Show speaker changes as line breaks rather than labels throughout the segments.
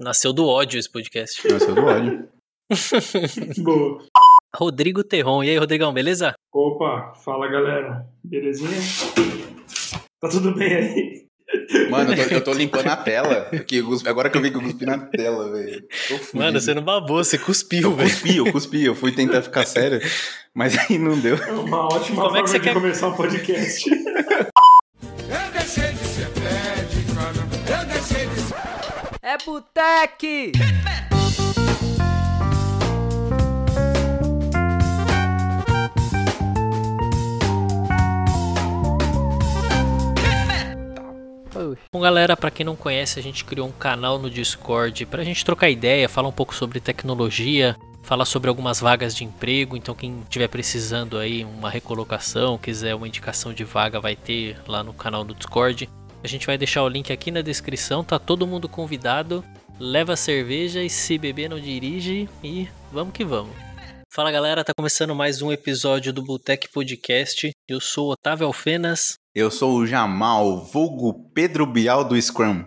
Nasceu do ódio esse podcast.
Nasceu do ódio.
Boa.
Rodrigo Terron. E aí, Rodrigão, beleza?
Opa, fala galera. Belezinha? Tá tudo bem aí?
Mano, eu tô, eu tô limpando a tela. Porque agora que eu vi que eu cuspi na tela, velho.
Mano, você não babou, você cuspiu,
Eu
velho.
cuspi, eu cuspi. Eu fui tentar ficar sério, mas aí não deu.
É uma ótima
Como é
forma
que você
de
quer-
começar um podcast.
Boteque!
Bom, galera, pra quem não conhece, a gente criou um canal no Discord pra gente trocar ideia, falar um pouco sobre tecnologia, falar sobre algumas vagas de emprego. Então, quem estiver precisando aí uma recolocação, quiser uma indicação de vaga, vai ter lá no canal do Discord. A gente vai deixar o link aqui na descrição, tá todo mundo convidado. Leva cerveja e se beber não dirige e vamos que vamos. Fala galera, tá começando mais um episódio do Botec Podcast. Eu sou Otávio Alfenas.
Eu sou o Jamal, vulgo Pedro Bial do Scrum.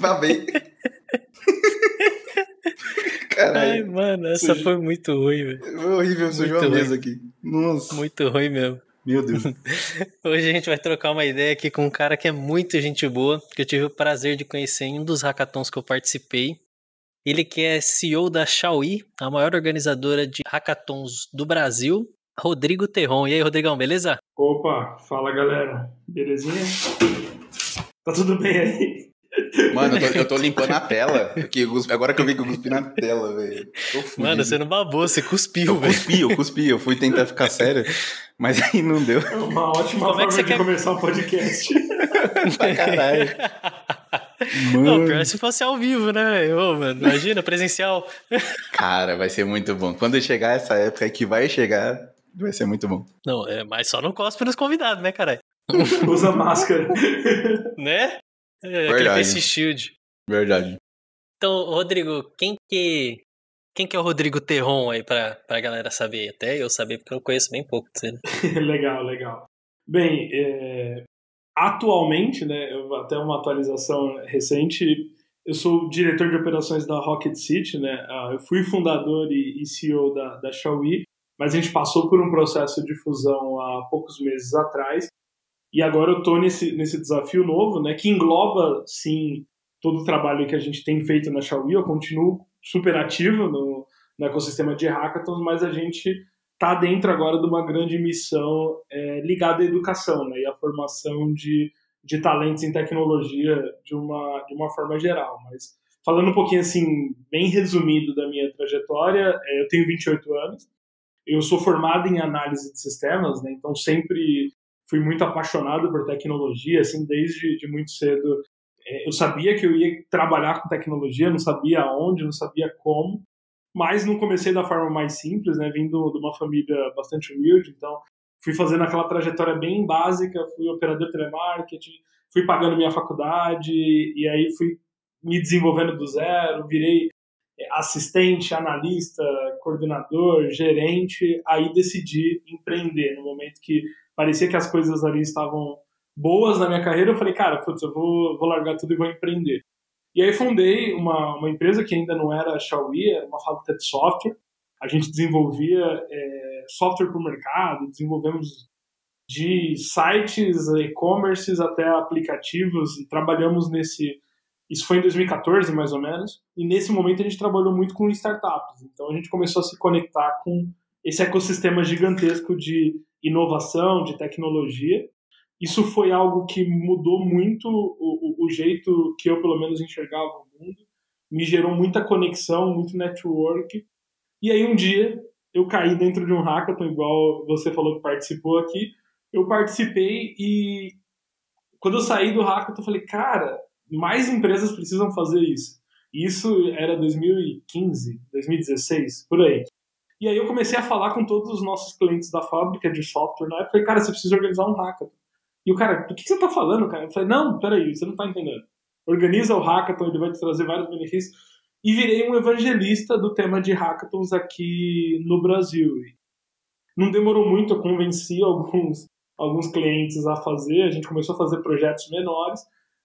Babei.
Ai,
Caralho,
mano, essa foi muito ruim, velho.
foi horrível, sujou a
Muito
mesa aqui. Nossa,
Muito ruim mesmo.
Meu Deus.
Hoje a gente vai trocar uma ideia aqui com um cara que é muito gente boa, que eu tive o prazer de conhecer em um dos hackathons que eu participei. Ele que é CEO da Xiaoyi, a maior organizadora de hackathons do Brasil, Rodrigo Terron. E aí, Rodrigão, beleza?
Opa, fala galera. Belezinha? Tá tudo bem aí?
Mano, eu tô, eu tô limpando a tela. Cuspi- agora que eu vi que eu cuspi na tela, velho.
Mano, você não babou, você cuspiu,
Eu
velho.
cuspi, eu cuspi. Eu fui tentar ficar sério, mas aí não deu.
É uma ótima
Como é que
forma
você
de
quer-
começar um podcast.
Pra caralho.
Não,
Mano.
pior se fosse ao vivo, né? Ô, mano, imagina, presencial.
Cara, vai ser muito bom. Quando chegar essa época que vai chegar, vai ser muito bom.
Não, é, mas só não cospe nos convidados, né, caralho?
Usa máscara.
Né? É, aquele
Verdade.
face shield.
Verdade.
Então, Rodrigo, quem que quem que é o Rodrigo Terron aí pra, pra galera saber? Até eu saber, porque eu conheço bem pouco você, né?
legal, legal. Bem, é, atualmente, né, eu- até uma atualização recente, eu sou o diretor de operações da Rocket City, né? ah, Eu fui fundador e, e CEO da, da Xiaomi, mas a gente passou por um processo de fusão há poucos meses atrás. E agora eu estou nesse, nesse desafio novo, né, que engloba, sim, todo o trabalho que a gente tem feito na Xiaomi. Eu continuo super ativo no, no ecossistema de hackathons, mas a gente está dentro agora de uma grande missão é, ligada à educação né, e à formação de, de talentos em tecnologia de uma, de uma forma geral. Mas falando um pouquinho assim, bem resumido da minha trajetória, é, eu tenho 28 anos, eu sou formado em análise de sistemas, né, então sempre fui muito apaixonado por tecnologia, assim, desde de muito cedo. É, eu sabia que eu ia trabalhar com tecnologia, não sabia aonde, não sabia como, mas não comecei da forma mais simples, né? Vindo de uma família bastante humilde, então fui fazendo aquela trajetória bem básica, fui operador de telemarketing, fui pagando minha faculdade e aí fui me desenvolvendo do zero, virei é, assistente, analista, coordenador, gerente, aí decidi empreender no momento que parecia que as coisas ali estavam boas na minha carreira, eu falei, cara, putz, eu vou, vou largar tudo e vou empreender. E aí fundei uma, uma empresa que ainda não era Xiaomi, era uma fábrica de software. A gente desenvolvia é, software para o mercado, desenvolvemos de sites, e-commerces até aplicativos e trabalhamos nesse. Isso foi em 2014, mais ou menos. E nesse momento a gente trabalhou muito com startups. Então a gente começou a se conectar com esse ecossistema gigantesco de inovação, de tecnologia isso foi algo que mudou muito o, o, o, jeito que eu, pelo menos, enxergava o mundo. Me gerou muita conexão, muito network. E aí, um dia, eu caí dentro de um hackathon, igual você falou que participou aqui. Eu participei e quando eu saí do hackathon, eu falei, cara, mais empresas precisam fazer isso. Isso era 2015, 2016, por aí. E aí eu comecei a falar com todos os nossos clientes da fábrica de software na época. Falei, cara, você precisa organizar um hackathon. E o cara, do que você tá falando, cara? Eu falei, não, peraí, você não tá entendendo. Organiza o hackathon, ele vai te trazer vários benefícios. E virei um evangelista do tema de hackathons aqui no Brasil. E não demorou muito, eu convenci alguns, alguns clientes a fazer, a gente começou a fazer projetos menores,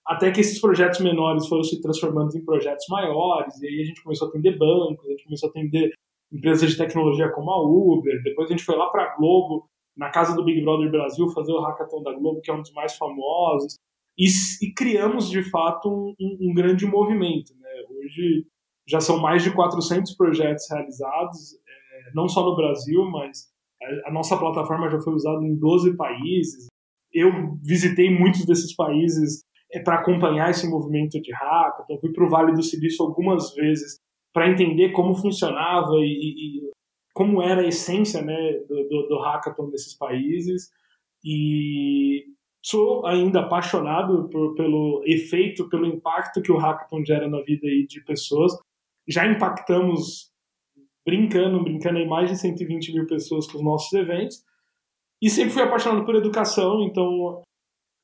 até que esses projetos menores foram se transformando em projetos maiores, e aí a gente começou a atender bancos, a gente começou a atender empresas de tecnologia como a Uber, depois a gente foi lá para a Globo, na casa do Big Brother Brasil, fazer o Hackathon da Globo, que é um dos mais famosos, e, e criamos, de fato, um, um, grande movimento. Né? Hoje já são mais de 400 projetos realizados, é, não só no Brasil, mas a, a nossa plataforma já foi usada em 12 países. Eu visitei muitos desses países é, para acompanhar esse movimento de hackathon, fui para o Vale do Silício algumas vezes para entender como funcionava e, e, como era a essência né, do, do, do hackathon nesses países. E sou ainda apaixonado por, pelo efeito, pelo impacto que o hackathon gera na vida aí de pessoas. Já impactamos, brincando, brincando em mais de 120 mil pessoas com os nossos eventos. E sempre fui apaixonado por educação, então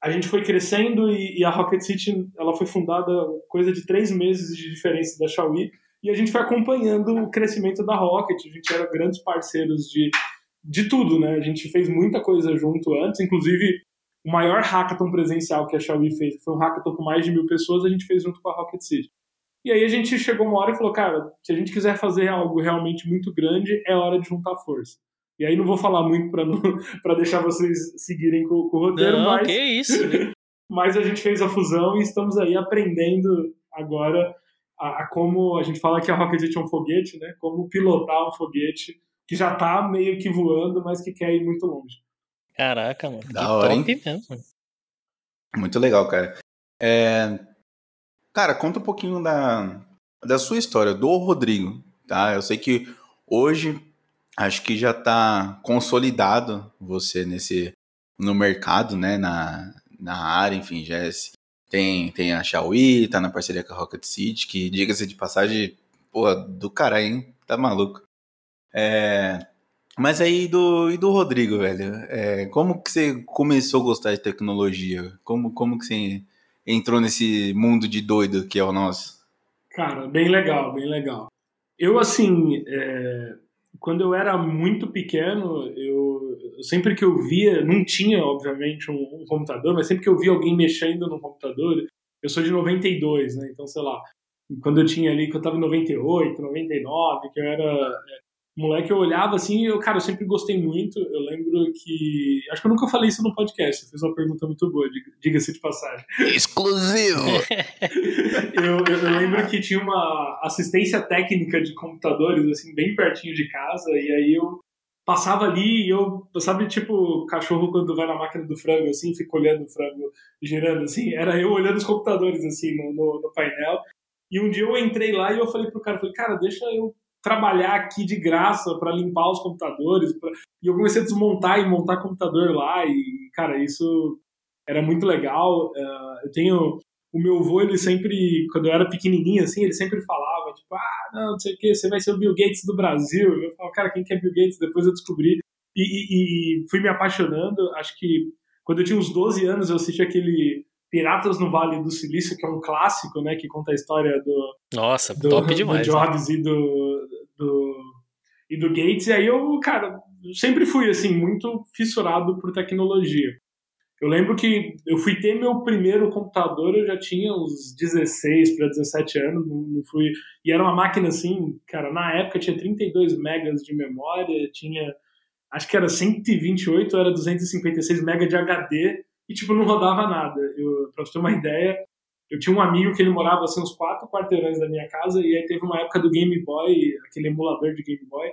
a gente foi crescendo e, e, a Rocket City ela foi fundada coisa de três meses de diferença da Xiaomi e a gente foi acompanhando o crescimento da Rocket. A gente era grandes parceiros de, de tudo, né? A gente fez muita coisa junto antes, inclusive o maior hackathon presencial que a Xiaomi fez, foi um hackathon com mais de mil pessoas, a gente fez junto com a Rocket City. E aí a gente chegou uma hora e falou, cara, se a gente quiser fazer algo realmente muito grande, é hora de juntar força. E aí não vou falar muito para deixar vocês seguirem com, com o roteiro,
não,
mas.
Que isso?
mas a gente fez a fusão e estamos aí aprendendo agora a, a, como a gente fala que a Rocket é um foguete, né? Como pilotar um foguete que já está meio que voando, mas que quer ir muito longe.
Caraca, mano.
Da hora, hein?
Mesmo.
Muito legal, cara. É... Cara, conta um pouquinho da, da sua história, do Rodrigo, tá? Eu sei que hoje acho que já está consolidado você nesse no mercado, né, na, na área, enfim, já é, tem, tem a Xiaomi, tá na parceria com a Rocket City, que diga-se de passagem, pô, do caralho, hein? Tá maluco. É, mas aí do, e do Rodrigo, velho? É, como que você começou a gostar de tecnologia? Como, como que você entrou nesse mundo de doido que é o nosso?
Cara, bem legal, bem legal. Eu, assim, é, quando eu era muito pequeno, eu, sempre que eu via, não tinha, obviamente, um, um, computador, mas sempre que eu via alguém mexendo no computador, eu sou de 92, né? Então, sei lá, quando eu tinha ali, que eu tava em 98, 99, que eu era é, moleque, eu olhava assim, eu, cara, eu sempre gostei muito. Eu lembro que. Acho que eu nunca falei isso no podcast. Você fez uma pergunta muito boa, diga-se de passagem.
Exclusivo!
eu, eu, lembro que tinha uma assistência técnica de computadores, assim, bem pertinho de casa, e aí eu passava ali e eu, sabe, tipo, cachorro quando vai na máquina do frango, assim, fica olhando o frango girando, assim, era eu olhando os computadores, assim, no, no, no painel. E um dia eu entrei lá e eu falei pro cara, falei, cara, deixa eu trabalhar aqui de graça para limpar os computadores. Pra... E eu comecei a desmontar e montar computador lá. E, cara, isso era muito legal. Uh, eu tenho. O meu avô, ele sempre, quando eu era pequenininho, assim, ele sempre falava, tipo, ah, não, não sei o que, você vai ser o Bill Gates do Brasil. Eu falava, cara, quem que é Bill Gates? Depois eu descobri. E, e, e fui me apaixonando. Acho que quando eu tinha uns 12 anos, eu assisti aquele Piratas no Vale do Silício, que é um clássico, né, que conta a história do
Nossa,
do,
top demais.
Do Jobs né? e do, do e do Gates. E aí eu, cara, sempre fui assim muito fissurado por tecnologia. Eu lembro que eu fui ter meu primeiro computador, eu já tinha uns 16 para 17 anos, não, fui. E era uma máquina assim, cara, na época tinha 32 megas de memória, tinha acho que era 128, era 256 megas de HD e tipo não rodava nada. Eu, para você ter uma ideia, eu tinha um amigo que ele morava assim uns quatro quarteirões da minha casa e aí teve uma época do Game Boy, aquele emulador de Game Boy.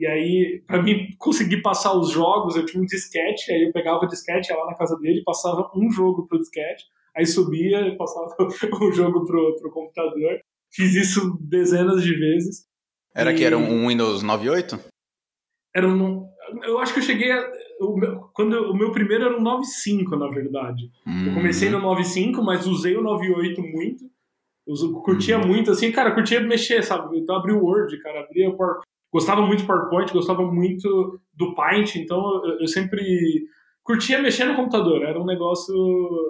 E aí, para mim conseguir passar os jogos, eu tinha um disquete, aí eu pegava o disquete ia lá na casa dele, passava um jogo pro disquete, aí subia e passava o jogo pro, pro computador. Fiz isso dezenas de vezes.
Era
e...
que era um Windows 98?
Era um. Eu acho que eu cheguei a o meu, quando eu, o meu primeiro era um 95, na verdade. Hum. Eu comecei no 95, mas usei o 98 muito. Eu curtia hum. muito, assim, cara, curtia mexer, sabe? Então abri o Word, cara, abria o. Gostava muito do PowerPoint, gostava muito do Paint, então eu, eu sempre curtia mexer no computador. Era um negócio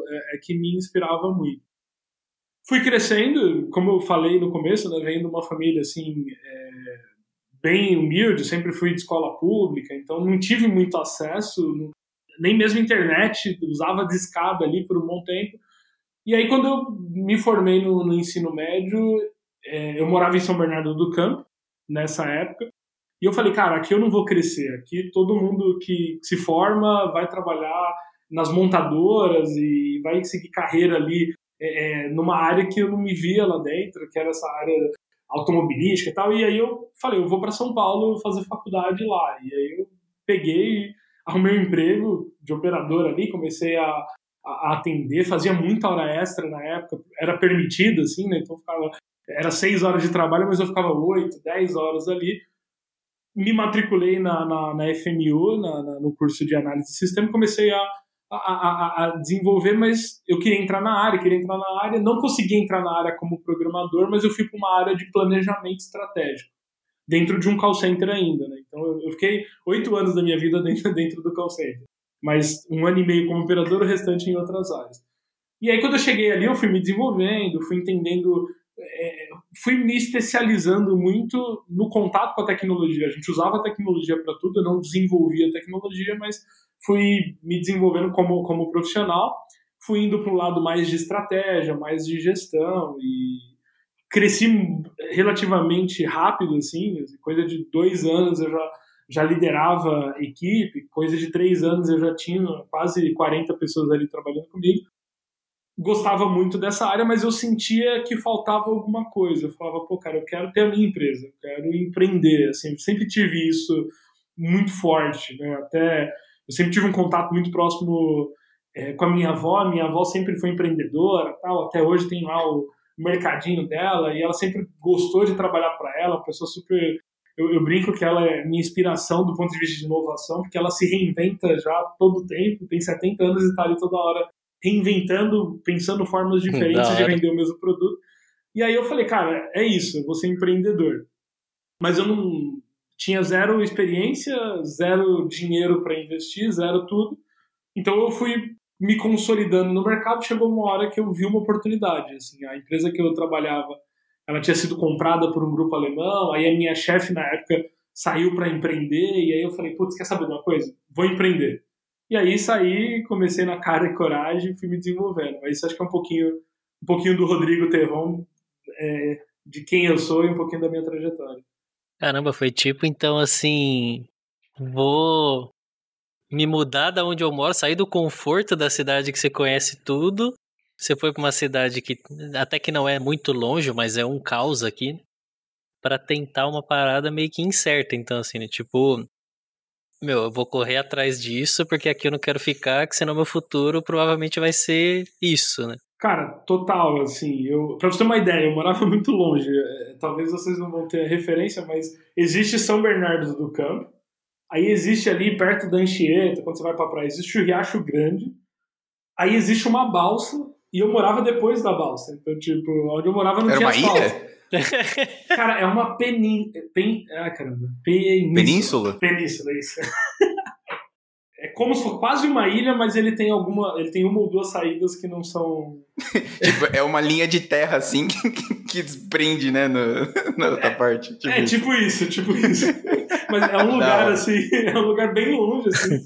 é, é, que me inspirava muito. Fui crescendo, como eu falei no começo, né, vendo uma família assim, é, bem humilde, sempre fui de escola pública, então não tive muito acesso, nem mesmo internet, usava discada ali por um bom tempo. E aí, quando eu me formei no, no ensino médio, é, eu morava em São Bernardo do Campo, nessa época, e eu falei, cara, aqui eu não vou crescer, aqui todo mundo que se forma vai trabalhar nas montadoras e vai seguir carreira ali é, é numa área que eu não me via lá dentro, que era essa área automobilística e tal. E aí eu falei, eu vou para São Paulo fazer faculdade lá. E aí eu peguei, arrumei um emprego de operador ali, comecei a, a atender, fazia muita hora extra na época, era permitido, assim, né? Então ficava, era seis horas de trabalho, mas eu ficava oito, dez horas ali. Me matriculei na, na, na FMU, na, na, no curso de análise de sistema, comecei a, a, a, a, desenvolver, mas eu queria entrar na área, queria entrar na área, não consegui entrar na área como programador, mas eu fui para uma área de planejamento estratégico, dentro de um call center ainda, né? Então eu, fiquei oito anos da minha vida dentro, dentro do call center, mas um ano e meio como operador, o restante em outras áreas. E aí quando eu cheguei ali, eu fui me desenvolvendo, fui entendendo, fui me especializando muito no contato com a tecnologia. A gente usava a tecnologia para tudo, eu não desenvolvia a tecnologia, mas fui me desenvolvendo como, como profissional, fui indo para um lado mais de estratégia, mais de gestão e cresci relativamente rápido, assim, coisa de dois anos eu já, já liderava equipe, coisa de três anos eu já tinha quase 40 pessoas ali trabalhando comigo. Gostava muito dessa área, mas eu sentia que faltava alguma coisa. Eu falava, pô, cara, eu quero ter a minha empresa, eu quero empreender, assim, sempre tive isso muito forte, né? Até eu sempre tive um contato muito próximo é, com a minha avó. Minha avó sempre foi empreendedora, tal. Até hoje tem lá o mercadinho dela e ela sempre gostou de trabalhar para ela. Pessoa super. Eu, eu, brinco que ela é minha inspiração do ponto de vista de inovação, porque ela se reinventa já todo o tempo. Tem 70 anos e está ali toda hora reinventando, pensando formas diferentes de vender o mesmo produto. E aí eu falei, cara, é isso, eu vou ser empreendedor. Mas eu não tinha zero experiência, zero dinheiro para investir, zero tudo. Então eu fui me consolidando no mercado. Chegou uma hora que eu vi uma oportunidade. Assim, a empresa que eu trabalhava, ela tinha sido comprada por um grupo alemão. Aí a minha chefe na época saiu para empreender e aí eu falei, putz, quer saber de uma coisa? Vou empreender. E aí saí, comecei na cara e coragem, fui me desenvolvendo. Mas isso acho que é um pouquinho, um pouquinho do Rodrigo Terron, é, de quem eu sou e um pouquinho da minha trajetória.
Caramba, foi tipo, então assim, vou me mudar da onde eu moro, sair do conforto da cidade que você conhece tudo. Você foi para uma cidade que até que não é muito longe, mas é um caos aqui, para tentar uma parada meio que incerta, então assim, né? tipo, meu, eu vou correr atrás disso porque aqui eu não quero ficar, que senão meu futuro provavelmente vai ser isso, né?
Cara, total, assim, eu, pra você ter uma ideia, eu morava muito longe, é, talvez vocês não vão ter referência, mas existe São Bernardo do Campo, aí existe ali perto da Anchieta, quando você vai pra praia, existe o Riacho Grande, aí existe uma balsa, e eu morava depois da balsa, então, tipo, onde eu morava não
Era
tinha
uma
asfalto.
ilha?
Cara, é uma penin... pen... Ah, caramba. Península.
Península?
Península, isso. É como se fosse quase uma ilha, mas ele tem alguma. Ele tem uma ou duas saídas que não são.
tipo, é uma linha de terra assim que, que prende, né, no, na outra parte.
Tipo é, isso. tipo isso, tipo isso. mas é um lugar não. assim, é um lugar bem longe, assim.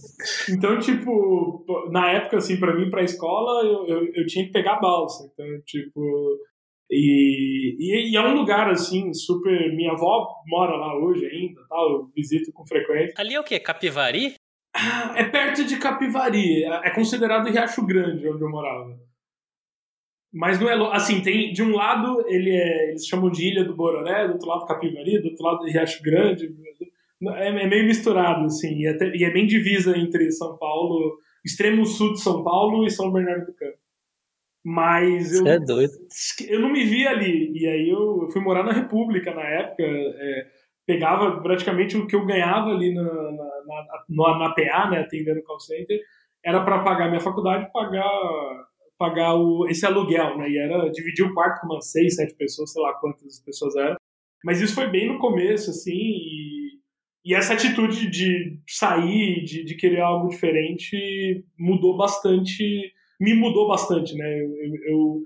Então, tipo, na época, assim, pra mim, pra escola, eu, eu, eu tinha que pegar balsa. Então, tipo. E, e, e, é um lugar assim super. Minha avó mora lá hoje ainda, tal. Eu visito com frequência.
Ali é o que? Capivari?
É perto de Capivari. É considerado Riacho Grande, onde eu morava. Mas não é. Assim, tem. De um lado, ele é, eles chamam de Ilha do Bororé, do outro lado Capivari, do outro lado Riacho Grande. É, é meio misturado, assim. E, até, e é bem divisa entre São Paulo, extremo sul de São Paulo e São Bernardo do Campo. Mas eu.
É doido.
Eu não me vi ali. E aí eu fui morar na República na época. É, pegava praticamente o que eu ganhava ali na, na, na, na PA, né, atendendo call center, era para pagar minha faculdade, pagar pagar o, esse aluguel, né, e era dividir o quarto com umas seis, sete pessoas, sei lá quantas pessoas eram. Mas isso foi bem no começo, assim, e, e essa atitude de sair, de, de querer algo diferente, mudou bastante, me mudou bastante, né, eu, eu, eu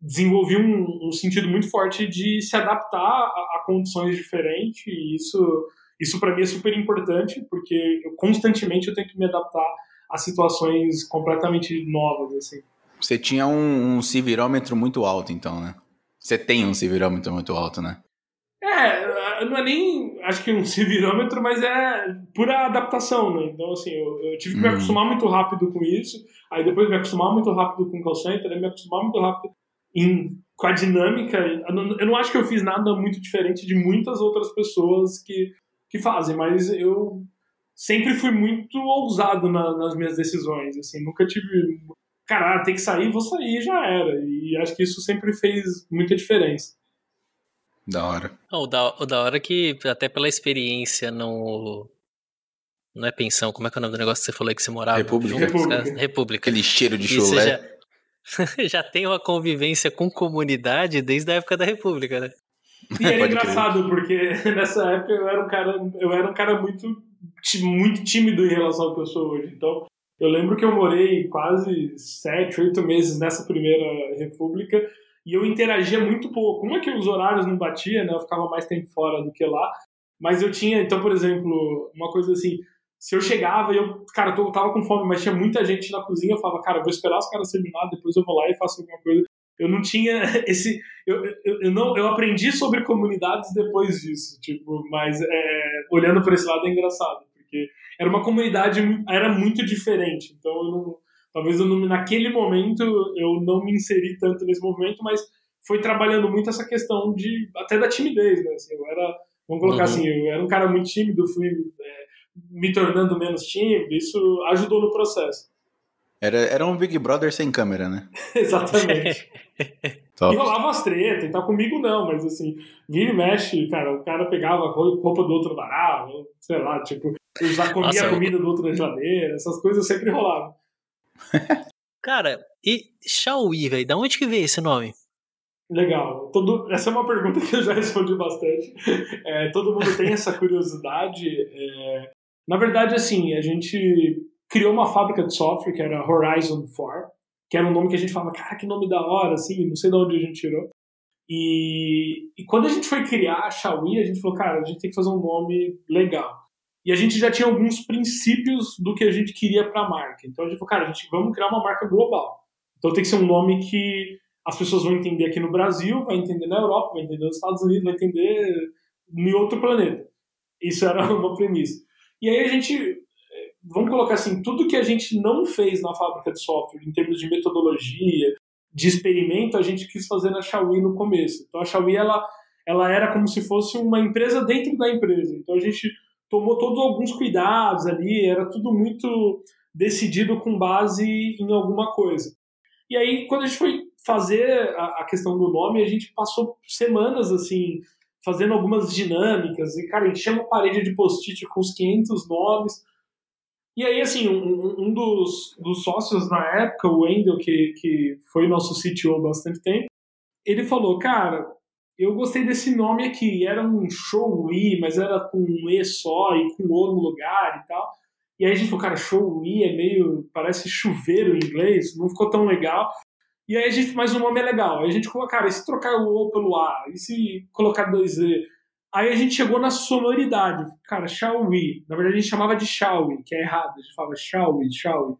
desenvolvi um, um, sentido muito forte de se adaptar a, a condições diferentes e isso isso para mim é super importante porque eu, constantemente eu tenho que me adaptar a situações completamente novas assim
Você tinha um, um civirômetro muito alto, então, né? Você tem um civirômetro muito alto, né?
É, não é nem, acho que um civirômetro, mas é pura adaptação, né? Então, assim, eu, eu tive que me
Hum.
acostumar muito rápido com isso, aí depois me acostumar muito rápido com o call center, aí me acostumar muito rápido em, com a dinâmica. Eu não, eu não acho que eu fiz nada muito diferente de muitas outras pessoas que, que fazem, mas eu sempre fui muito ousado na- nas minhas decisões, assim, nunca tive... Cara, ah, tem que sair, vou sair, já era. E acho que isso sempre fez muita diferença.
Da hora.
Não, o, da, o da hora é que, até pela experiência, não. Não é pensão, como é que é o nome do negócio que você falou aí que você morava?
República.
República.
República.
Aquele cheiro de
E
chulé.
já, já tem uma convivência com comunidade desde a época da República, né?
E era
Pode
engraçado, porque nessa época eu era um cara, eu era um cara muito, muito tímido em relação ao que eu sou hoje. Então, eu lembro que eu morei quase sete, oito meses nessa primeira república e eu interagia muito pouco. Uma que os horários não batiam, né? Eu ficava mais tempo fora do que lá. Mas eu tinha, então, por exemplo, uma coisa assim, se eu chegava e eu, cara, eu tava com fome, mas tinha muita gente na cozinha, eu falava, cara, eu vou esperar os caras terminar, depois eu vou lá e faço alguma coisa. Eu não tinha esse. Eu, eu, eu não, eu aprendi sobre comunidades depois disso, tipo, mas é, olhando por esse lado é engraçado, porque era uma comunidade, mu- era muito diferente, então eu não, talvez eu não, naquele momento eu não me inseri tanto nesse movimento, mas foi trabalhando muito essa questão de, até da timidez, né, assim, eu era, vamos colocar
Uhum.
assim, eu era um cara muito tímido, fui é, me tornando menos tímido, isso ajudou no processo.
Era, era um Big Brother sem câmera, né?
Exatamente.
Top.
E rolava as tretas e tal, comigo não, mas assim, vira e mexe, cara, o cara pegava roupa do outro varal, sei lá, tipo, já comia
Nossa,
a
eu-
comida do outro na geladeira, essas coisas sempre rolavam.
Cara, e Xiaomi, velho, da onde que veio esse nome?
Legal. Todo, essa é uma pergunta que eu já respondi bastante. É, todo mundo tem essa curiosidade. é, na verdade, assim, a gente criou uma fábrica de software que era Horizon 4, que era um nome que a gente falava, cara, que nome da hora, assim, não sei de onde a gente tirou. E, e quando a gente foi criar a Xiaomi, a gente falou, cara, a gente tem que fazer um nome legal. E a gente já tinha alguns princípios do que a gente queria para a marca. Então a gente falou, cara, a gente vamos criar uma marca global. Então tem que ser um nome que as pessoas vão entender aqui no Brasil, vai entender na Europa, vai entender nos Estados Unidos, vai entender em outro planeta. Isso era uma premissa. E aí a gente, eh, vamos colocar assim, tudo que a gente não fez na fábrica de software, em termos de metodologia, de experimento, a gente quis fazer na Xiaomi no começo. Então a Xiaomi, ela, ela era como se fosse uma empresa dentro da empresa. Então a gente tomou todos alguns cuidados ali, era tudo muito decidido com base em alguma coisa. E aí, quando a gente foi fazer a, questão do nome, a gente passou semanas assim, fazendo algumas dinâmicas, e cara, a parede de post-it com uns 500 nomes. E aí, assim, um, um dos, dos sócios na época, o Wendel, que, que foi nosso CTO há bastante tempo, ele falou, cara, eu gostei desse nome aqui, era um show I, mas era com um E só e com O no lugar e tal. E aí a gente falou, cara, show I é meio, parece chuveiro em inglês, não ficou tão legal. E aí a gente, mas o nome é legal. Aí a gente falou, cara, e se trocar o O pelo A? E se colocar dois E? Aí a gente chegou na sonoridade. Cara, Xiaomi. Na verdade a gente chamava de Xiaomi, que é errado. A gente falava Xiaomi, Xiaomi.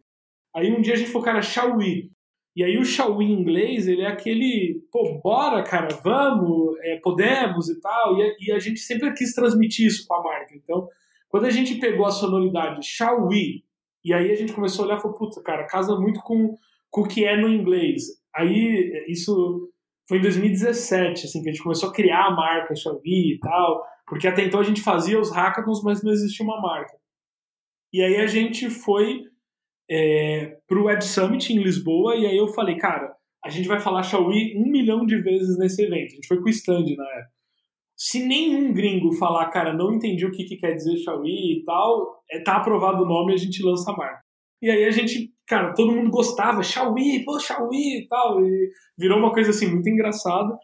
Aí um dia a gente falou, cara, Xiaomi. E aí o Xiaomi em inglês, ele é aquele, pô, bora, cara, vamos, é, podemos e tal. E a, e a gente sempre quis transmitir isso com a marca. Então, quando a gente pegou a sonoridade Xiaomi, e aí a gente começou a olhar e falou, puta, cara, casa muito com, com o que é no inglês. Aí, isso foi em 2017, assim, que a gente começou a criar a marca Xiaomi e tal, porque até então a gente fazia os hackathons, mas não existia uma marca. E aí a gente foi é, pro Web Summit em Lisboa, e aí eu falei, cara, a gente vai falar Xiaomi um milhão de vezes nesse evento. A gente foi com o stand na época. Se nenhum gringo falar, cara, não entendi o que, que quer dizer Xiaomi e tal, é, tá aprovado o nome e a gente lança a marca. E aí a gente, cara, todo mundo gostava, Xiaomi, pô, Xiaomi e tal, e virou uma coisa assim muito engraçada.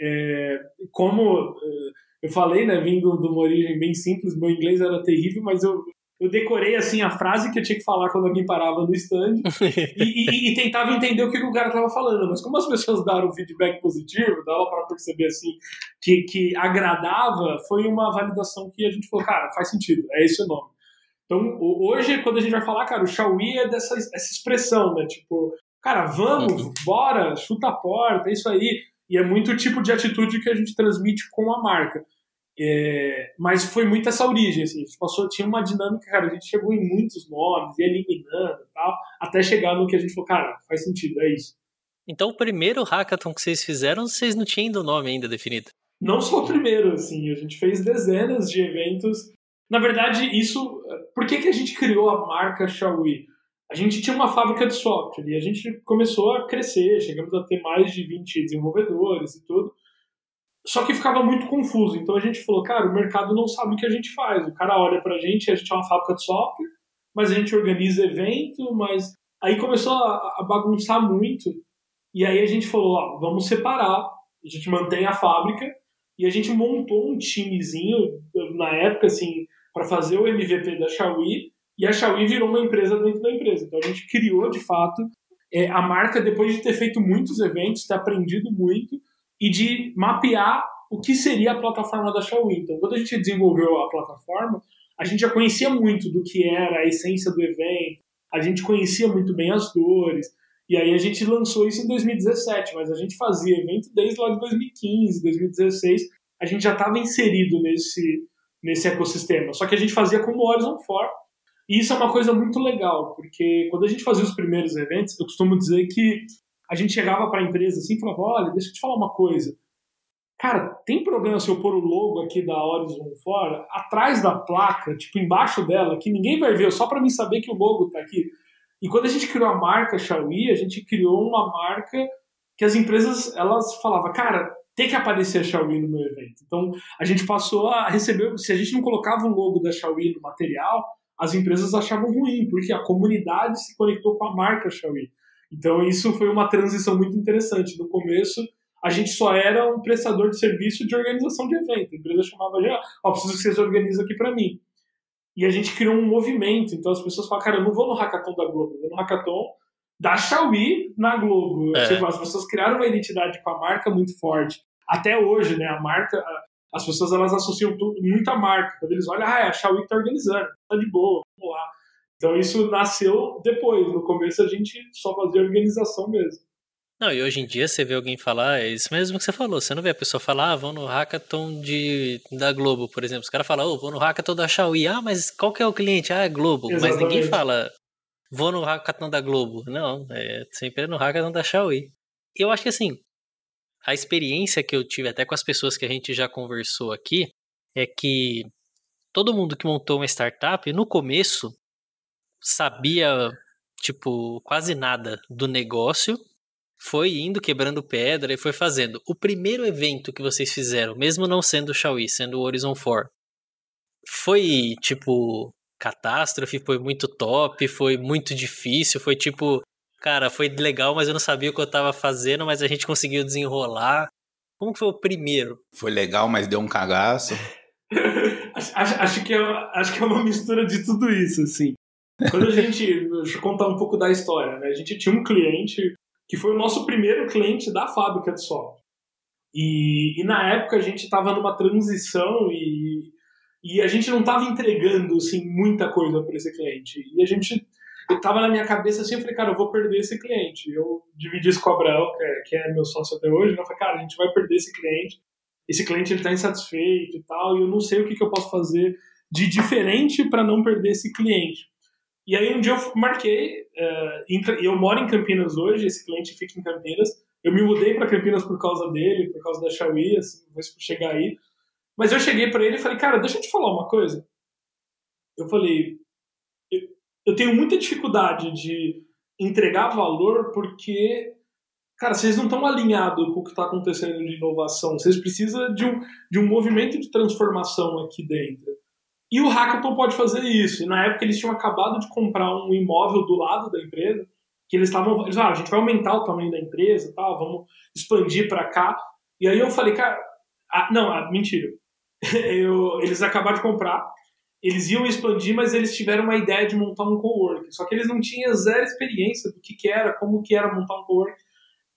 É, como é, eu falei, né, vindo de uma origem bem simples, meu inglês era terrível, mas eu, eu decorei assim a frase que eu tinha que falar quando alguém parava no stand e, e- e tentava entender o que, que o cara estava falando. Mas como as pessoas deram um feedback positivo, dava para perceber assim que, que agradava, foi uma validação que a gente falou, cara, faz sentido, é esse o nome. Então, ho- hoje, quando a gente vai falar, cara, o Xiaomi é dessa essa expressão, né? Tipo, Cara, vamos, bora, chuta a porta, é isso aí. E é muito o tipo de atitude que a gente transmite com a marca. É, mas foi muito essa origem, assim, a gente passou, tinha uma dinâmica, cara, a gente chegou em muitos nomes, ia eliminando e tal, até chegar no que a gente falou, cara, faz sentido, é isso.
Então o primeiro hackathon que vocês fizeram, vocês não tinham o nome ainda definido?
Não só o primeiro, assim, a gente fez dezenas de eventos. Na verdade, isso. Por que, que a gente criou a marca Xiaomi? A gente tinha uma fábrica de software e a gente começou a crescer, chegamos a ter mais de 20 desenvolvedores e tudo. Só que ficava muito confuso. Então a gente falou, cara, o mercado não sabe o que a gente faz. O cara olha pra gente, a gente é uma fábrica de software, mas a gente organiza evento, mas aí começou a, bagunçar muito. E aí a gente falou, ó, vamos separar. A gente mantém a fábrica e a gente montou um timezinho na época assim para fazer o MVP da Xiaomi e a Xiaomi virou uma empresa dentro da empresa. Então a gente criou de fato é, a marca depois de ter feito muitos eventos, ter aprendido muito e de mapear o que seria a plataforma da Xiaomi. Então quando a gente desenvolveu a plataforma, a gente já conhecia muito do que era a essência do evento, a gente conhecia muito bem as dores. E aí a gente lançou isso em 2017, mas a gente fazia evento desde lá de 2015, 2016. A gente já estava inserido nesse, nesse ecossistema. Só que a gente fazia como Horizon 4. E isso é uma coisa muito legal, porque quando a gente fazia os primeiros eventos, eu costumo dizer que a gente chegava para a empresa assim e falava: olha, deixa eu te falar uma coisa. Cara, tem problema se eu pôr o logo aqui da Horizon fora, atrás da placa, tipo embaixo dela, que ninguém vai ver, só para mim saber que o logo tá aqui. E quando a gente criou a marca Xiaomi, a gente criou uma marca que as empresas elas falavam, cara, tem que aparecer a Xiaomi no meu evento. Então a gente passou a receber, se a gente não colocava o logo da Xiaomi no material, as empresas achavam ruim, porque a comunidade se conectou com a marca Xiaomi. Então isso foi uma transição muito interessante. No começo a gente só era um prestador de serviço de organização de evento. A empresa chamava já, ó, oh, preciso que vocês organizem aqui para mim. E a gente criou um movimento. Então as pessoas falam, cara, eu não vou no hackathon da Globo, eu vou no hackathon da Xiaomi na Globo. É. Tipo, as pessoas criaram uma identidade com a marca muito forte. Até hoje, né, a marca, as pessoas elas associam tudo, muita marca. Quando eles olham, ah, é a Xiaomi que tá organizando, tá de boa, vamos lá. Então isso nasceu depois. No começo a gente só fazia organização mesmo.
Não, e hoje em dia você vê alguém falar, é isso mesmo que você falou, você não vê a pessoa falar, ah, vão no hackathon de, da Globo, por exemplo. Os caras falam, oh, vou no hackathon da Xiaomi. Ah, mas qual que é o cliente? Ah, é Globo. Exatamente. Mas ninguém fala, vou no hackathon da Globo. Não, é sempre no hackathon da Xiaomi. Eu acho que assim, a experiência que eu tive até com as pessoas que a gente já conversou aqui é que todo mundo que montou uma startup, no começo, sabia, tipo, quase nada do negócio foi indo quebrando pedra e foi fazendo. O primeiro evento que vocês fizeram, mesmo não sendo o Xiaomi, sendo o Horizon 4, foi tipo catástrofe, foi muito top, foi muito difícil, foi tipo, cara, foi legal, mas eu não sabia o que eu tava fazendo, mas a gente conseguiu desenrolar. Como que foi o primeiro?
Foi legal, mas deu um cagaço.
acho, acho, que é, acho que é uma mistura de tudo isso, assim. Quando a gente. Deixa eu contar um pouco da história, né? A gente tinha um cliente que foi o nosso primeiro cliente da fábrica de software. E, e na época a gente estava numa transição e, e a gente não estava entregando assim, muita coisa para esse cliente. E a gente estava na minha cabeça assim, eu falei, cara, eu vou perder esse cliente. Eu dividi isso com o Abraão, que é, que é meu sócio até hoje, né? eu falei, cara, a gente vai perder esse cliente. Esse cliente está insatisfeito e tal, e eu não sei o que, que eu posso fazer de diferente para não perder esse cliente. E aí um dia eu marquei, uh, eu moro em Campinas hoje, esse cliente fica em Campinas. Eu me mudei para Campinas por causa dele, por causa da Xiaomi, assim, vou chegar aí. Mas eu cheguei para ele e falei, cara, deixa eu te falar uma coisa. Eu falei, eu, eu tenho muita dificuldade de entregar valor porque, cara, vocês não estão alinhados com o que está acontecendo de inovação. Vocês precisam de um, de um movimento de transformação aqui dentro. E o Hackathon pode fazer isso. E na época eles tinham acabado de comprar um imóvel do lado da empresa, que eles estavam, eles, ah, a gente vai aumentar o tamanho da empresa, tá? Vamos expandir para cá. E aí eu falei, cara, ah, não, ah, mentira. eu, eles acabaram de comprar, eles iam expandir, mas eles tiveram uma ideia de montar um cowork. Só que eles não tinham zero experiência do que, que era, como que era montar um cowork.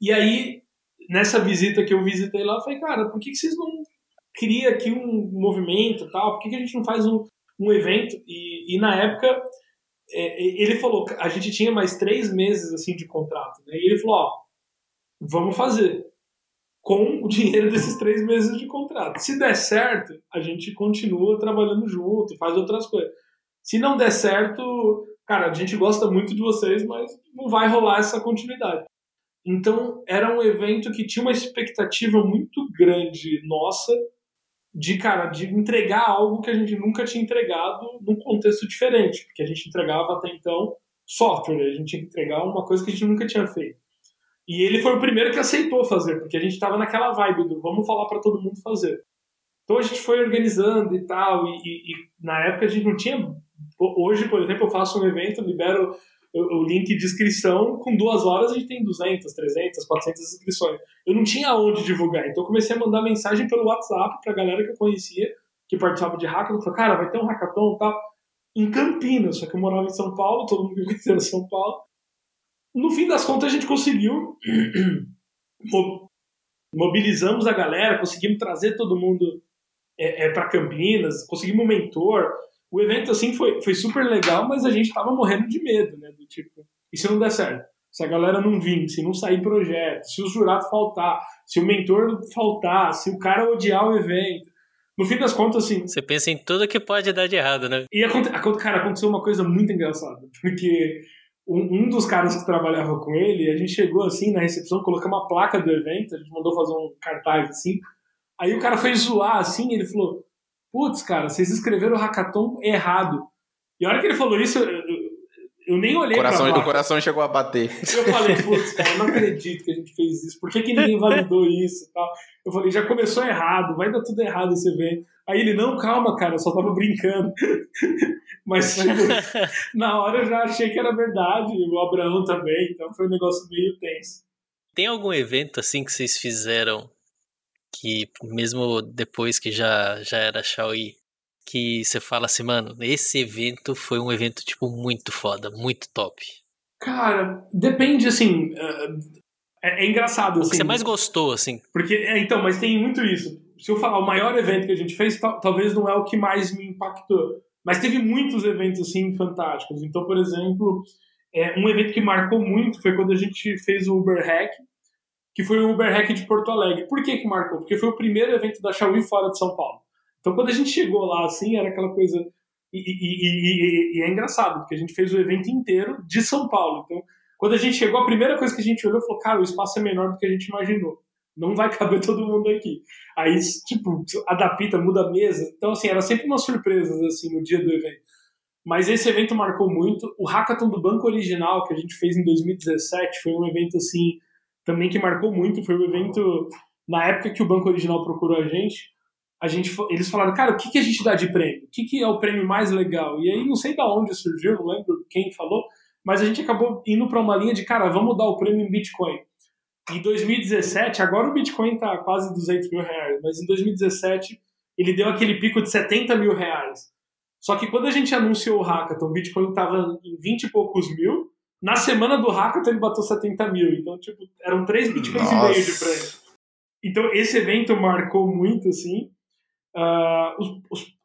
E aí, nessa visita que eu visitei lá, eu falei, cara, por que, que vocês não cria aqui um movimento tal, por que, que a gente não faz um, um evento? E, e na época é, ele falou, a gente tinha mais três meses assim de contrato, né? E ele falou, ó, vamos fazer com o dinheiro desses três meses de contrato. Se der certo, a gente continua trabalhando junto, faz outras coisas. Se não der certo, cara, a gente gosta muito de vocês, mas não vai rolar essa continuidade. Então, era um evento que tinha uma expectativa muito grande nossa de, cara, de entregar algo que a gente nunca tinha entregado num contexto diferente, porque a gente entregava até então software, a gente tinha que entregar uma coisa que a gente nunca tinha feito. E ele foi o primeiro que aceitou fazer, porque a gente estava naquela vibe do vamos falar para todo mundo fazer. Então a gente foi organizando e tal, e, e, e, na época a gente não tinha. Hoje, por exemplo, eu faço um evento, libero o, link de inscrição, com duas horas a gente tem 200, 300, 400 inscrições. Eu não tinha onde divulgar, então eu comecei a mandar mensagem pelo WhatsApp pra galera que eu conhecia, que participava de hackathon, falei, cara, vai ter um hackathon tal, em Campinas, só que eu morava em São Paulo, todo mundo conhecia em São Paulo. No fim das contas, a gente conseguiu, mobilizamos a galera, conseguimos trazer todo mundo é, é, para Campinas, conseguimos um mentor, o evento, assim, foi, foi super legal, mas a gente tava morrendo de medo, né? Do tipo, e se não der certo? Se a galera não vir, se não sair projeto, se o jurado faltar, se o mentor faltar, se o cara odiar o evento. No fim das contas, assim.
Você pensa em tudo que pode dar de errado, né?
E, cara, aconteceu uma coisa muito engraçada. Porque um, dos caras que trabalhava com ele, a gente chegou assim na recepção, colocamos uma placa do evento, a gente mandou fazer um cartaz assim. Aí o cara foi zoar assim, ele falou: putz, cara, vocês escreveram o hackathon errado. E a hora que ele falou isso, eu, eu, eu nem olhei
coração,
pra
O coração chegou a bater.
Eu falei, putz, cara, eu não acredito que a gente fez isso. Por que, que ninguém validou isso tal? Eu falei, já começou errado, vai dar tudo errado esse evento. Aí ele, não, calma, cara, eu só tava brincando. Mas na hora eu já achei que era verdade, o Abraão também, então foi um negócio meio tenso.
Tem algum evento assim que vocês fizeram que mesmo depois que já, já era Xiaoyi, que você fala assim, mano, esse evento foi um evento, tipo, muito foda, muito top.
Cara, depende, assim, é, é engraçado, assim. O
que você mais gostou, assim.
Porque, é, então, mas tem muito isso. Se eu falar o maior evento que a gente fez, talvez não é o que mais me impactou. Mas teve muitos eventos, assim, fantásticos. Então, por exemplo, é, um evento que marcou muito foi quando a gente fez o Uber Hack, que foi o Uber Hack de Porto Alegre. Por que que marcou? Porque foi o primeiro evento da Xiaomi fora de São Paulo. Então, quando a gente chegou lá, assim, era aquela coisa... E, e, e, e, é engraçado, porque a gente fez o evento inteiro de São Paulo. Então, quando a gente chegou, a primeira coisa que a gente olhou falou, cara, o espaço é menor do que a gente imaginou. Não vai caber todo mundo aqui. Aí, tipo, adapta, muda a mesa. Então, assim, era sempre umas surpresas, assim, no dia do evento. Mas esse evento marcou muito. O Hackathon do Banco Original, que a gente fez em 2017, foi um evento, assim, também que marcou muito, foi o um evento, na época que o Banco Original procurou a gente, a gente eles falaram, cara, o que, que a gente dá de prêmio? O que, que é o prêmio mais legal? E aí, não sei da onde surgiu, não lembro quem falou, mas a gente acabou indo para uma linha de, cara, vamos dar o prêmio em Bitcoin. Em 2017, agora o Bitcoin está quase 200 mil reais, mas em 2017 ele deu aquele pico de 70 mil reais. Só que quando a gente anunciou o Hackathon, o Bitcoin estava em 20 e poucos mil, na semana do Hackathon ele bateu 70 mil. Então, tipo, eram 3 bitcoins e meio de prêmio. Então, esse evento marcou muito, assim. Uh, os, os,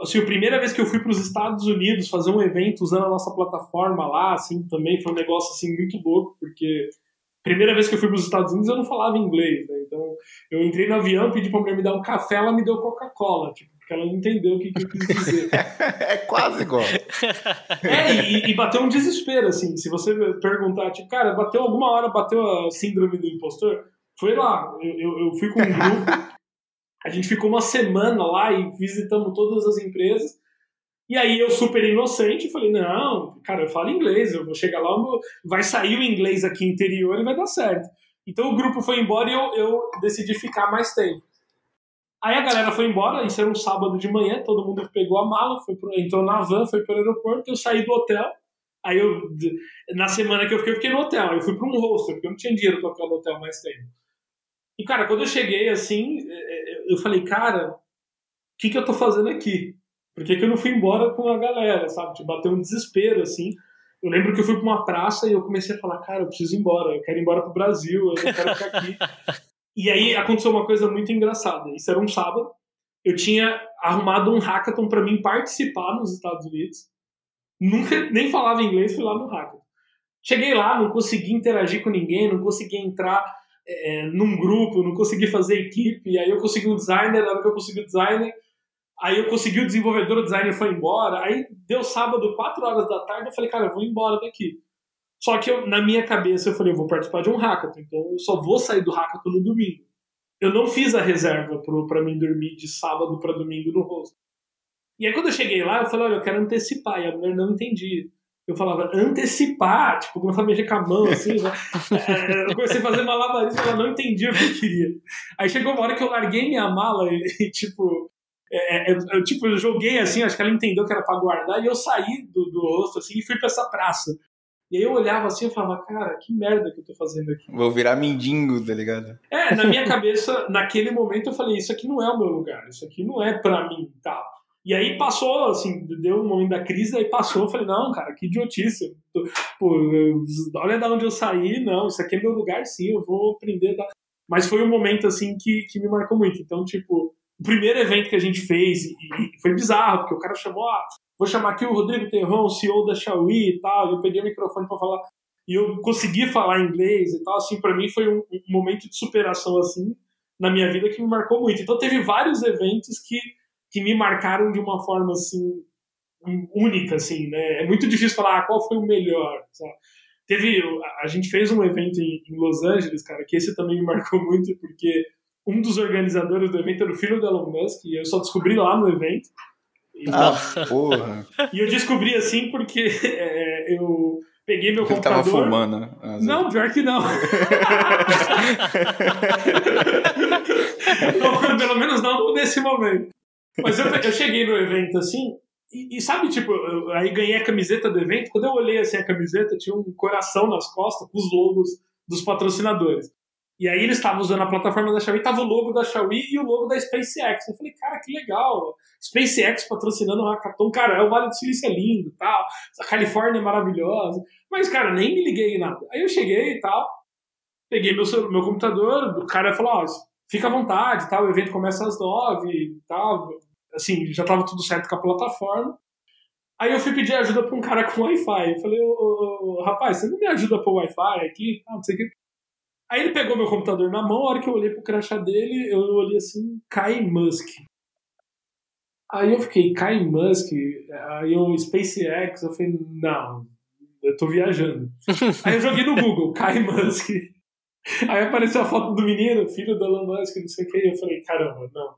assim, a primeira vez que eu fui para os Estados Unidos fazer um evento usando a nossa plataforma lá, assim, também foi um negócio, assim, muito louco, porque primeira vez que eu fui para os Estados Unidos eu não falava inglês, né? Então, eu entrei no avião, pedi para a mulher me dar um café, ela me deu Coca-Cola, tipo, porque ela não entendeu o que, que eu quis dizer.
é quase igual.
É, e, e, bateu um desespero, assim. Se você perguntar, tipo, cara, bateu alguma hora, bateu a síndrome do impostor? Foi lá. Eu, eu, eu fui com um grupo, a gente ficou uma semana lá e visitamos todas as empresas. E aí eu, super inocente, falei, não, cara, eu falo inglês, eu vou chegar lá, vai sair o inglês aqui interior e vai dar certo. Então o grupo foi embora e eu, eu decidi ficar mais tempo. Aí a galera foi embora, isso era um sábado de manhã, todo mundo pegou a mala, foi pro, entrou na van, foi para o aeroporto, eu saí do hotel. Aí eu, na semana que eu fiquei, eu fiquei no hotel. Eu fui para um hostel, porque eu não tinha dinheiro para ficar no hotel mais tempo. E, cara, quando eu cheguei assim, é, é, eu falei, cara, o que, que eu tô fazendo aqui? Por que, que eu não fui embora com a galera, sabe? Tipo, bateu um desespero, assim. Eu lembro que eu fui para uma praça e eu comecei a falar, cara, eu preciso ir embora, eu quero ir embora pro Brasil, eu quero ficar aqui. E aí aconteceu uma coisa muito engraçada. Isso era um sábado. Eu tinha arrumado um hackathon para mim participar nos Estados Unidos. Nunca nem falava inglês, fui lá no Hackathon. Cheguei lá, não consegui interagir com ninguém, não consegui entrar é, num grupo, não consegui fazer equipe. Aí eu consegui um designer, na hora que eu consegui o designer, aí eu consegui o desenvolvedor, o designer foi embora. Aí deu sábado, 4 horas da tarde, eu falei, cara, eu vou embora daqui. Só que eu, na minha cabeça eu falei, eu vou participar de um hackathon, então eu só vou sair do hackathon no domingo. Eu não fiz a reserva para mim dormir de sábado para domingo no rosto. E aí quando eu cheguei lá, eu falei, olha, eu quero antecipar. E a mulher não entendia. Eu falava, antecipar, tipo, começava a mexer com a mão, assim, né? É, eu comecei a fazer malabarismo, ela não entendia o que eu queria. Aí chegou uma hora que eu larguei minha mala e, e tipo, é, é, eu, tipo, eu joguei assim, acho que ela entendeu que era para guardar, e eu saí do, do rosto, assim, e fui para essa praça. E aí eu olhava assim e falava, cara, que merda que eu tô fazendo aqui.
Vou virar mendigo, tá ligado?
É, na minha cabeça, naquele momento eu falei, isso aqui não é o meu lugar, isso aqui não é pra mim, tal. E aí passou, assim, deu um momento da crise, aí passou, eu falei, não, cara, que idiotice. Pô, olha da onde eu saí, não, isso aqui é meu lugar, sim, eu vou aprender. Tá? Mas foi um momento, assim, que, que me marcou muito. Então, tipo, o primeiro evento que a gente fez, e, foi bizarro, porque o cara chamou, ah, vou chamar aqui o Rodrigo Terron, CEO da Xiaomi e tal, eu peguei o microfone para falar, e eu consegui falar inglês e tal, assim, para mim foi um, um, momento de superação, assim, na minha vida que me marcou muito. Então teve vários eventos que, que me marcaram de uma forma, assim, única, assim, né? É muito difícil falar ah, qual foi o melhor, sabe? Teve, a gente fez um evento em Los Angeles, cara, que esse também me marcou muito, porque um dos organizadores do evento era o filho do Elon Musk, e eu só descobri lá no evento.
Ah, porra.
E eu descobri assim porque é, eu peguei meu
Ele
computador.
tava fumando, né?
Não, pior que não. não. Pelo menos não nesse momento. Mas eu, eu cheguei no evento assim, e, e, sabe, tipo, eu, aí ganhei a camiseta do evento. Quando eu olhei assim a camiseta, tinha um coração nas costas com os logos dos patrocinadores. E aí eles estavam usando a plataforma da Xiaomi, tava o logo da Xiaomi e o logo da SpaceX. Eu falei, cara, que legal. SpaceX patrocinando o Hackathon. Cara, é o Vale do Silício é lindo tal. A Califórnia é maravilhosa. Mas, cara, nem me liguei em nada. Aí eu cheguei e tal, peguei meu, meu computador, o cara falou, ó, fica à vontade, tal, o evento começa às nove e tal. Assim, já tava tudo certo com a plataforma. Aí eu fui pedir ajuda pra um cara com Wi-Fi. Eu falei, ô, ô, ô, rapaz, você não me ajuda pro Wi-Fi aqui? Não sei o que. Aí ele pegou meu computador na mão, a hora que eu olhei pro crachá dele, eu olhei assim, Kai Musk. Aí eu fiquei, Kai Musk, aí eu, SpaceX, eu falei, não, eu tô viajando. aí eu joguei no Google, Kai Musk. Aí apareceu a foto do menino, filho do Elon Musk, não sei o que, e eu falei, caramba, não.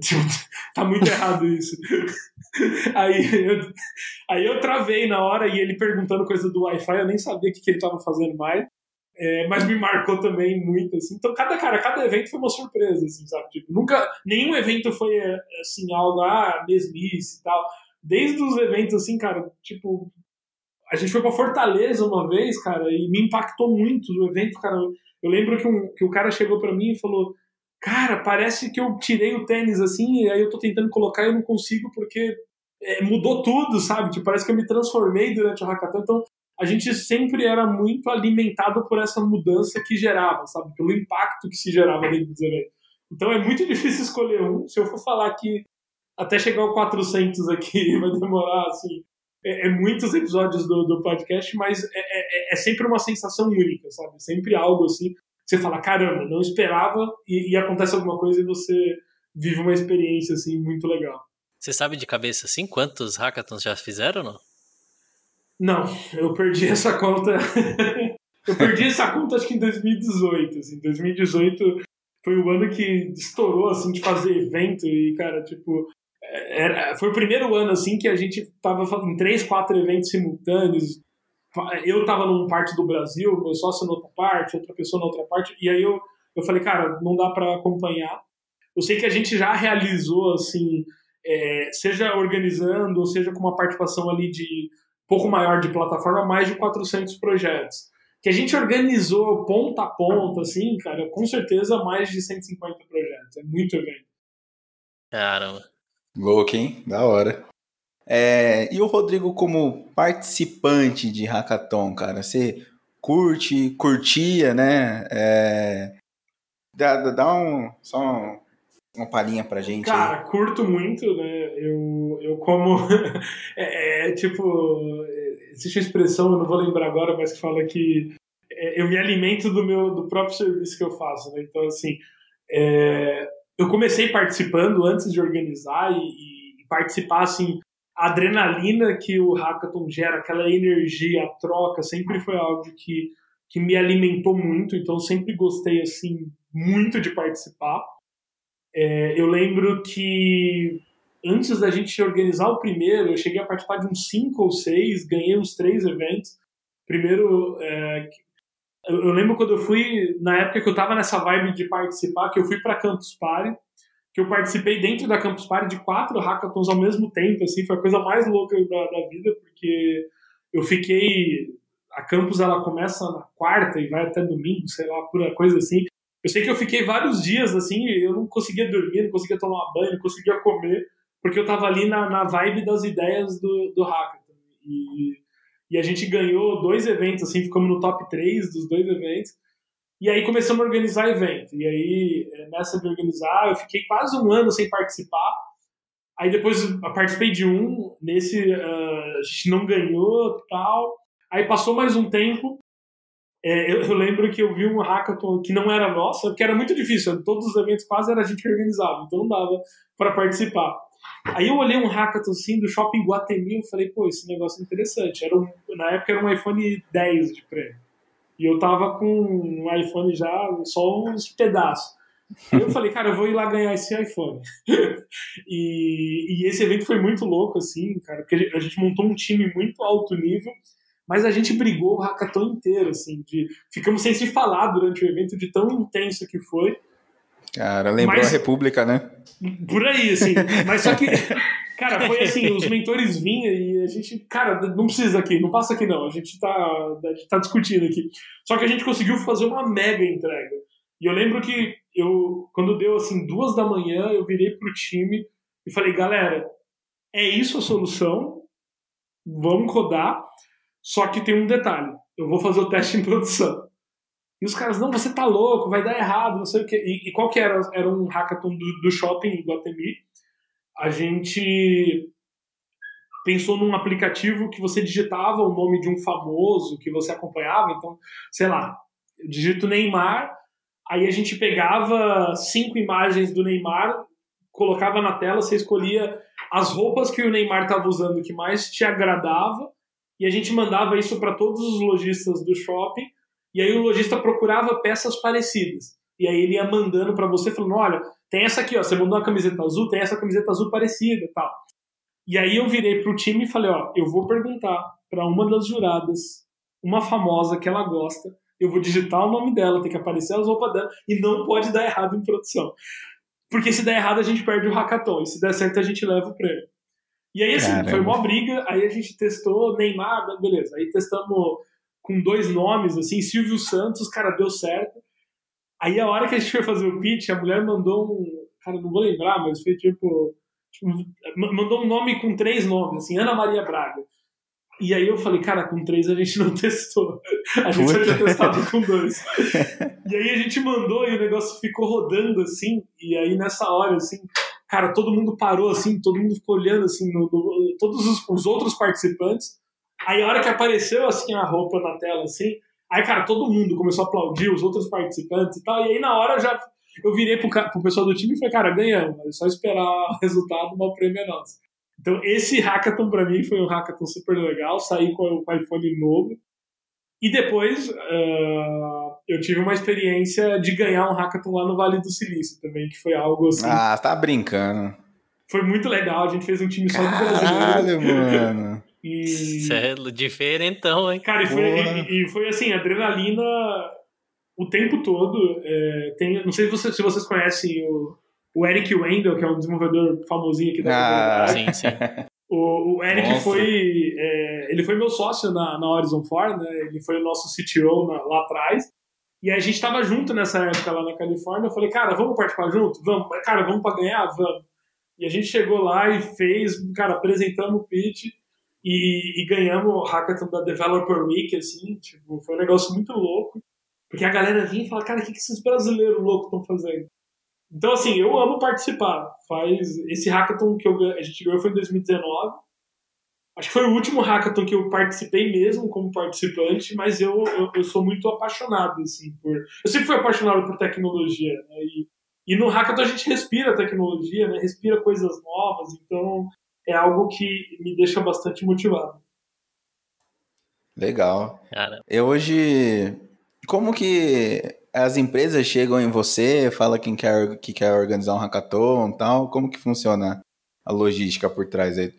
Tipo, tá muito errado isso. aí, eu, aí eu travei na hora e ele perguntando coisa do Wi-Fi, eu nem sabia o que, que ele tava fazendo mais. É, mas me marcou também muito, assim. Então, cada, cara, cada evento foi uma surpresa, assim, sabe? Tipo, nunca, nenhum evento foi, assim, algo, ah, mesmice e tal. Desde os eventos, assim, cara, tipo, a gente foi pra Fortaleza uma vez, cara, e me impactou muito o evento, cara. Eu lembro que, um, que o cara chegou para mim e falou, cara, parece que eu tirei o tênis, assim, e aí eu tô tentando colocar e eu não consigo porque é, mudou tudo, sabe? Tipo, parece que eu me transformei durante o hackathon. Então, a gente sempre era muito alimentado por essa mudança que gerava, sabe? Pelo impacto que se gerava dentro dos eventos. Então é muito difícil escolher um. Se eu for falar que até chegar ao 400 aqui vai demorar, assim, é, é muitos episódios do, do podcast, mas é, é, é, sempre uma sensação única, sabe? Sempre algo assim, você fala, caramba, não esperava e, e acontece alguma coisa e você vive uma experiência, assim, muito legal.
Você sabe de cabeça, assim, quantos hackathons já fizeram, não?
Não, eu perdi essa conta. eu perdi essa conta acho que em 2018. Assim, 2018 foi o ano que estourou assim de fazer evento e cara, tipo, era, foi o primeiro ano assim que a gente tava em três, quatro eventos simultâneos. Eu tava numa parte do Brasil, meu sócio na outra parte, outra pessoa na outra parte, e aí eu, eu falei, cara, não dá para acompanhar. Eu sei que a gente já realizou assim, é, seja organizando, ou seja com uma participação ali de pouco maior de plataforma, mais de 400 projetos. Que a gente organizou ponta a ponta, assim, cara, com certeza mais de 150 projetos. É muito evento.
Caramba.
Louco, hein? Da hora. É, e o Rodrigo, como participante de hackathon, cara, você curte, curtia, né? É, dá, dá um, só um, uma palhinha pra gente?
Cara, curto muito, né? Eu, eu como. é, é, tipo. Existe uma expressão, eu não vou lembrar agora, mas que fala que é, eu me alimento do meu do próprio serviço que eu faço, né? Então, assim. É, eu comecei participando antes de organizar e, e participar, assim, a adrenalina que o hackathon gera, aquela energia, a troca, sempre foi algo que, que me alimentou muito, então sempre gostei, assim, muito de participar. É, eu lembro que antes da gente organizar o primeiro, eu cheguei a participar de uns cinco ou seis, ganhei uns três eventos. Primeiro, é, eu, lembro quando eu fui, na época que eu tava nessa vibe de participar, que eu fui para Campus Party, que eu participei dentro da Campus Party de quatro hackathons ao mesmo tempo, assim, foi a coisa mais louca da, da vida, porque eu fiquei. A campus ela começa na quarta e vai até domingo, sei lá, pura coisa assim. Eu sei que eu fiquei vários dias assim, eu não conseguia dormir, não conseguia tomar banho, não conseguia comer, porque eu tava ali na, na vibe das ideias do, do hackathon. E, e a gente ganhou dois eventos, assim, ficamos no top 3 dos dois eventos. E aí começamos a organizar evento. E aí, eh, nessa de organizar, eu fiquei quase um ano sem participar. Aí depois participei de um, nesse uh, a gente não ganhou tal. Aí passou mais um tempo. É, eu, eu, lembro que eu vi um hackathon que não era nosso, porque era muito difícil. Todos os eventos quase era a gente que organizava, então não dava para participar. Aí eu olhei um hackathon assim do Shopping Guatemi e falei, pô, esse negócio é interessante. Era um, na época era um iPhone 10 de prêmio. E eu tava com um iPhone já, só uns pedaços. Aí eu falei, cara, eu vou ir lá ganhar esse iPhone. e, e, esse evento foi muito louco, assim, cara, porque a gente montou um time muito alto nível, mas a gente brigou o hackathon inteiro, assim, de, ficamos sem se falar durante o evento, de tão intenso que foi.
Cara, lembrou mas, a República, né?
Por aí, assim. Mas só que Cara, foi assim, os mentores vinham e a gente, cara, não precisa aqui, não passa aqui não, a gente tá, a gente tá discutindo aqui. Só que a gente conseguiu fazer uma mega entrega. E eu lembro que eu, quando deu assim duas da manhã, eu virei pro time e falei, galera, é isso a solução, vamos rodar, só que tem um detalhe, eu vou fazer o teste em produção. E os caras, não, você tá louco, vai dar errado, não sei o quê. E, e qual que era? Era um hackathon do, do shopping em Guatemi a gente pensou num aplicativo que você digitava o nome de um famoso que você acompanhava. Então, sei lá, eu digito Neymar, aí a gente pegava cinco imagens do Neymar, colocava na tela, você escolhia as roupas que o Neymar estava usando que mais te agradava, e a gente mandava isso para todos os lojistas do shopping, e aí o lojista procurava peças parecidas. E aí ele ia mandando para você, falando: olha, tem essa aqui, ó, você mandou uma camiseta azul, tem essa camiseta azul parecida e tal. E aí eu virei pro time e falei, ó, eu vou perguntar para uma das juradas, uma famosa que ela gosta, eu vou digitar o nome dela, tem que aparecer as roupas dela, e não pode dar errado em produção. Porque se der errado, a gente perde o hackathon, e se der certo, a gente leva o prêmio. E aí, assim, Caramba. foi uma briga, aí a gente testou Neymar, beleza, aí testamos com dois nomes, assim, Silvio Santos, cara, deu certo. Aí a hora que a gente foi fazer o pitch, a mulher mandou um. Cara, não vou lembrar, mas foi tipo. tipo mandou um nome com três nomes, assim, Ana Maria Braga. E aí eu falei, cara, com três a gente não testou. A gente só tinha testado com dois. e aí a gente mandou e o negócio ficou rodando assim. E aí nessa hora, assim, cara, todo mundo parou assim, todo mundo ficou olhando assim, no, no, todos os, os, outros participantes. Aí a hora que apareceu assim a roupa na tela, assim, Aí, cara, todo mundo começou a aplaudir, os outros participantes e tal. E aí, na hora, eu já eu virei pro, pro pessoal do time e falei, cara, ganhamos. É só esperar o resultado, o prêmio é nosso. Então, esse hackathon para mim foi um hackathon super legal. Saí com o iPhone novo. E depois, uh, eu tive uma experiência de ganhar um hackathon lá no Vale do Silício também, que foi algo assim.
Ah, tá brincando.
Foi muito legal. A gente fez um time só
de brasileiro. Caralho, mano.
E... Celo, diferentão, hein?
Cara, e foi, e, e foi, assim, adrenalina o tempo todo. É, tem, não sei se vocês, se vocês conhecem o, o Eric Wendell, que é um desenvolvedor famosinho aqui
da ah, Sim, sim.
O, o Eric Nossa. foi. É, ele foi meu sócio na, na Horizon 4, né? Ele foi o nosso CTO na, lá atrás. E a gente tava junto nessa época lá na Califórnia. Eu falei, cara, vamos participar junto? Vamos. Cara, vamos para ganhar? Vamos. E a gente chegou lá e fez, cara, apresentamos o pitch. E, e, ganhamos o hackathon da Developer Week, assim, tipo, foi um negócio muito louco. Porque a galera vinha e fala, cara, o que esses brasileiros loucos estão fazendo? Então, assim, eu amo participar. Faz esse hackathon que eu, a gente ganhou foi em 2019. Acho que foi o último hackathon que eu participei mesmo como participante, mas eu, eu, eu sou muito apaixonado, assim, por... Eu sempre fui apaixonado por tecnologia, né? E, e no hackathon a gente respira tecnologia, né? Respira coisas novas, então é algo que me deixa bastante motivado.
Legal.
Cara,
Eu hoje. Como que as empresas chegam em você, fala quem quer, que quer organizar um hackathon e tal? Como que funciona a logística por trás aí?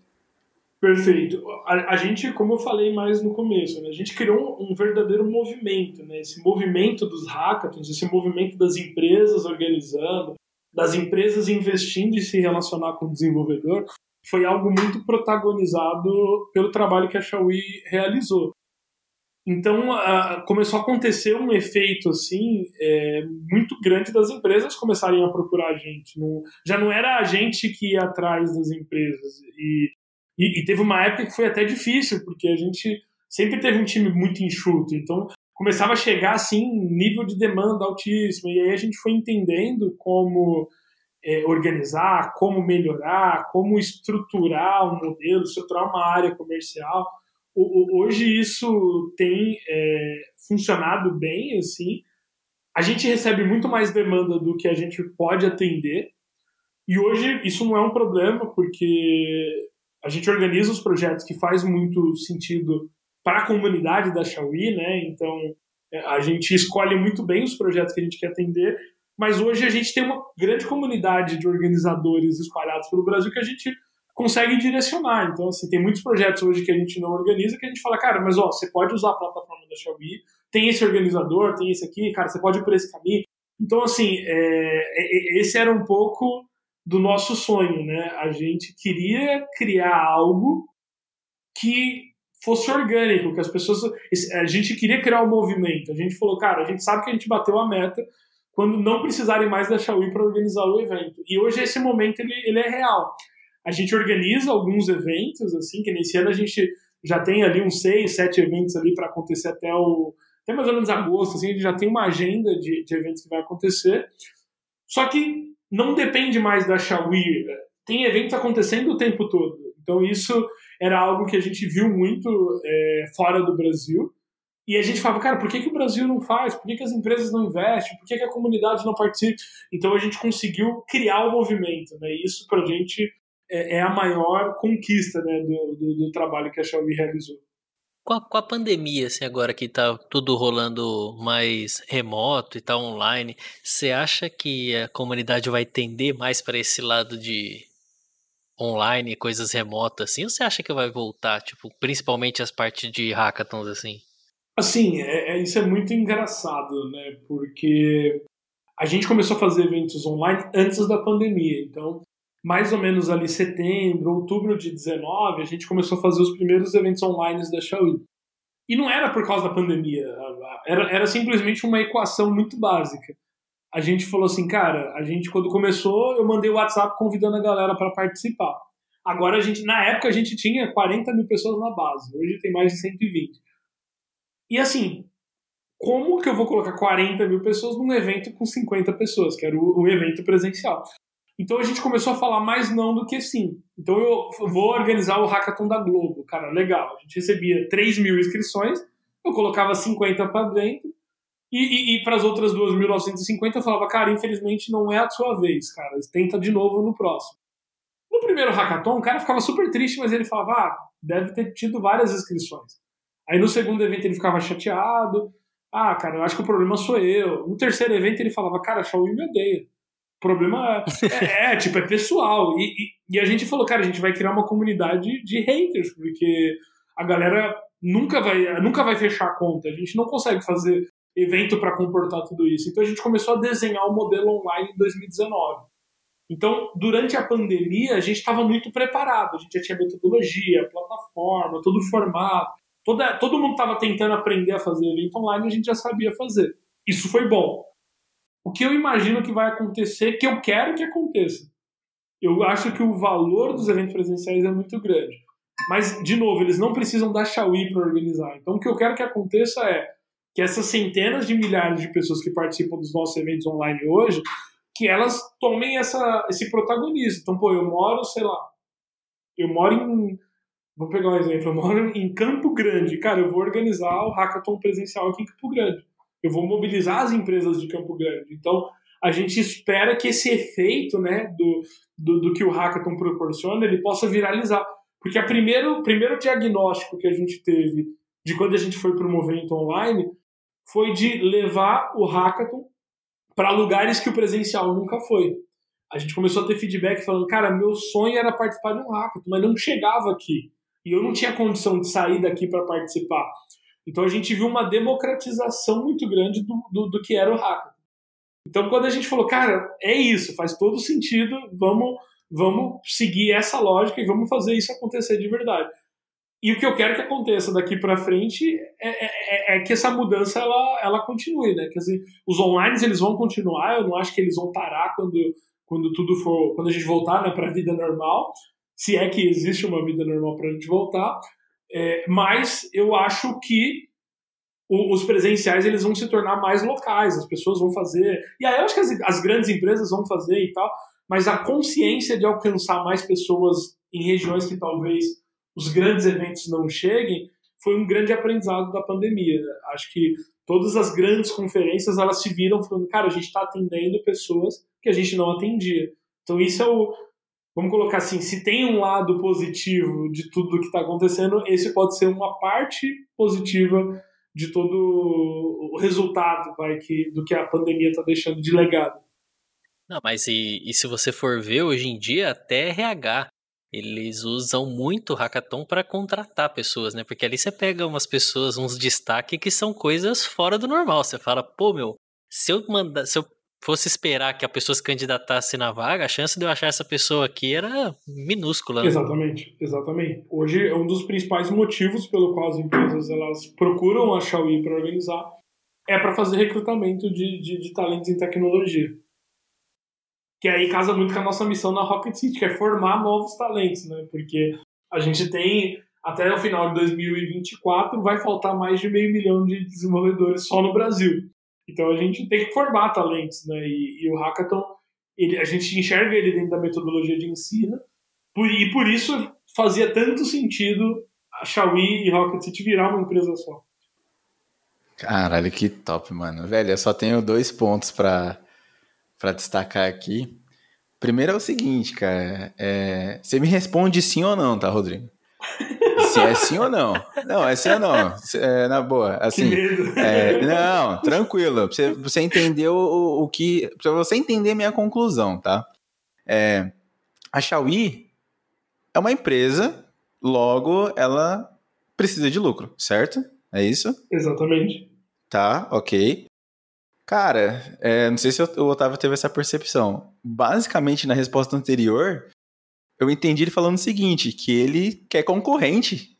Perfeito. A, a gente, como eu falei mais no começo, né, a gente criou um, um verdadeiro movimento, né? Esse movimento dos hackathons, esse movimento das empresas organizando, das empresas investindo em se relacionar com o desenvolvedor, foi algo muito protagonizado pelo trabalho que a Xiaomi realizou. Então a- começou a acontecer um efeito assim é, muito grande das empresas começarem a procurar a gente. Não- já não era a gente que ia atrás das empresas e, e, e teve uma época que foi até difícil porque a gente sempre teve um time muito enxuto. Então começava a chegar assim nível de demanda altíssimo e aí a gente foi entendendo como é, organizar, como melhorar, como estruturar um modelo, estruturar uma área comercial. O- o- Hoje isso tem é, funcionado bem, assim. A gente recebe muito mais demanda do que a gente pode atender. E hoje isso não é um problema, porque a gente organiza os projetos que faz muito sentido para a comunidade da Xiaomi, né? Então é, a gente escolhe muito bem os projetos que a gente quer atender mas hoje a gente tem uma grande comunidade de organizadores espalhados pelo Brasil que a gente consegue direcionar. Então, assim, tem muitos projetos hoje que a gente não organiza que a gente fala, cara, mas ó, você pode usar a plataforma da Xiaomi, tem esse organizador, tem esse aqui, cara, você pode ir por esse caminho. Então, assim, é, é, é, esse era um pouco do nosso sonho, né? A gente queria criar algo que fosse orgânico, que as pessoas. A gente queria criar um movimento. A gente falou, cara, a gente sabe que a gente bateu a meta quando não precisarem mais da Xiaomi para organizar o evento. E hoje esse momento ele, ele é real. A gente organiza alguns eventos, assim, que nesse ano a gente já tem ali uns seis, sete eventos ali para acontecer até o até mais ou menos agosto, assim, a gente já tem uma agenda de, de eventos que vai acontecer. Só que não depende mais da Xiaomi. Tem eventos acontecendo o tempo todo. Então isso era algo que a gente viu muito é, fora do Brasil. E a gente falava, cara, por que, que o Brasil não faz? Por que, que as empresas não investem? Por que, que a comunidade não participa? Então a gente conseguiu criar o movimento, né? E isso pra gente é, é a maior conquista né, do, do, do trabalho que a Xiaomi realizou.
com a, com a pandemia, assim, agora que tá tudo rolando mais remoto e tá online, você acha que a comunidade vai tender mais para esse lado de online, coisas remotas, assim? Ou você acha que vai voltar, tipo, principalmente as partes de hackathons, assim?
Assim, é, é- isso é muito engraçado, né? Porque a gente começou a fazer eventos online antes da pandemia. Então, mais ou menos ali setembro, outubro de 19, a gente começou a fazer os primeiros eventos online da Xiaomi. E não era por causa da pandemia, era, era simplesmente uma equação muito básica. A gente falou assim, cara, a gente quando começou, eu mandei o WhatsApp convidando a galera para participar. Agora a gente, na época a gente tinha 40 mil pessoas na base, hoje tem mais de 120. E assim, como que eu vou colocar 40 mil pessoas num evento com 50 pessoas, que era o, o evento presencial? Então a gente começou a falar mais não do que sim. Então eu vou organizar o Hackathon da Globo. Cara, legal. A gente recebia 3 mil inscrições, eu colocava 50 para dentro, e, e, e para as outras 2.950 eu falava, cara, infelizmente não é a sua vez, cara. Tenta de novo no próximo. No primeiro hackathon, o cara ficava super triste, mas ele falava, ah, deve ter tido várias inscrições. Aí no segundo evento ele ficava chateado. Ah, cara, eu acho que o problema sou eu. No terceiro evento ele falava, cara, a Xiaomi me odeia. O problema é, é, tipo, é pessoal. E, e, e a gente falou, cara, a gente vai criar uma comunidade de haters, porque a galera nunca vai, nunca vai fechar a conta. A gente não consegue fazer evento para comportar tudo isso. Então a gente começou a desenhar o modelo online em 2019. Então, durante a pandemia, a gente estava muito preparado. A gente já tinha metodologia, plataforma, todo o formato. Toda, todo mundo estava tentando aprender a fazer evento online e a gente já sabia fazer. Isso foi bom. O que eu imagino que vai acontecer, que eu quero que aconteça. Eu acho que o valor dos eventos presenciais é muito grande. Mas, de novo, eles não precisam da Xiaomi para organizar. Então, o que eu quero que aconteça é que essas centenas de milhares de pessoas que participam dos nossos eventos online hoje, que elas tomem essa, esse protagonismo. Então, pô, eu moro, sei lá, eu moro em. Vou pegar um exemplo, eu moro em Campo Grande. Cara, eu vou organizar o hackathon presencial aqui em Campo Grande. Eu vou mobilizar as empresas de Campo Grande. Então, a gente espera que esse efeito né, do, do, do que o hackathon proporciona ele possa viralizar. Porque o primeiro, primeiro diagnóstico que a gente teve de quando a gente foi para o movimento online foi de levar o hackathon para lugares que o presencial nunca foi. A gente começou a ter feedback falando, cara, meu sonho era participar de um hackathon, mas não chegava aqui. E eu não tinha condição de sair daqui para participar. Então a gente viu uma democratização muito grande do, do, do que era o hackathon. Então quando a gente falou, cara, é isso, faz todo sentido, vamos, vamos seguir essa lógica e vamos fazer isso acontecer de verdade. E o que eu quero que aconteça daqui para frente é, é, é, é, que essa mudança ela, ela continue, né? Dizer, os online eles vão continuar. Eu não acho que eles vão parar quando, quando tudo for, quando a gente voltar, né, para a vida normal. Se é que existe uma vida normal para a gente voltar. É, mas eu acho que o, os presenciais eles vão se tornar mais locais. As pessoas vão fazer. E aí eu acho que as, as grandes empresas vão fazer e tal. Mas a consciência de alcançar mais pessoas em regiões que talvez os grandes eventos não cheguem, foi um grande aprendizado da pandemia. Acho que todas as grandes conferências elas se viram falando, cara, a gente está atendendo pessoas que a gente não atendia. Então isso é o, vamos colocar assim, se tem um lado positivo de tudo o que está acontecendo, esse pode ser uma parte positiva de todo o resultado vai, que, do que a pandemia está deixando de legado.
Não, mas e, e se você for ver hoje em dia, até RH eles usam muito o hackathon para contratar pessoas, né? Porque ali você pega umas pessoas, uns destaques que são coisas fora do normal. Você fala, pô, meu, se eu mandar, se eu fosse esperar que a pessoa se candidatasse na vaga, a chance de eu achar essa pessoa aqui era minúscula. Né?
Exatamente, exatamente. Hoje é um dos principais motivos pelo qual as empresas elas procuram a Xiaomi para organizar é para fazer recrutamento de, de, de talentos em tecnologia que aí casa muito com a nossa missão na Rocket City, que é formar novos talentos, né? Porque a gente tem, até o final de 2024, vai faltar mais de meio milhão de desenvolvedores só no Brasil. Então a gente tem que formar talentos, né? E, e o Hackathon, ele, a gente enxerga ele dentro da metodologia de ensino, por, e por isso fazia tanto sentido a Xiaomi e Rocket City virar uma empresa só.
Caralho, que top, mano. Velho, eu só tenho dois pontos para destacar aqui. Primeiro é o seguinte, cara. É... Você me responde sim ou não, tá, Rodrigo? Se é sim ou não. Não, é sim ou não. É, na boa. Assim, é, não, tranquilo. Pra você, pra você entender o, o que. Pra você entender a minha conclusão, tá? É, a Xiaomi é uma empresa, logo ela precisa de lucro, certo? É isso?
Exatamente.
Tá, ok. Cara, é, não sei se o Otávio teve essa percepção. Basicamente, na resposta anterior, eu entendi ele falando o seguinte: que ele quer concorrente.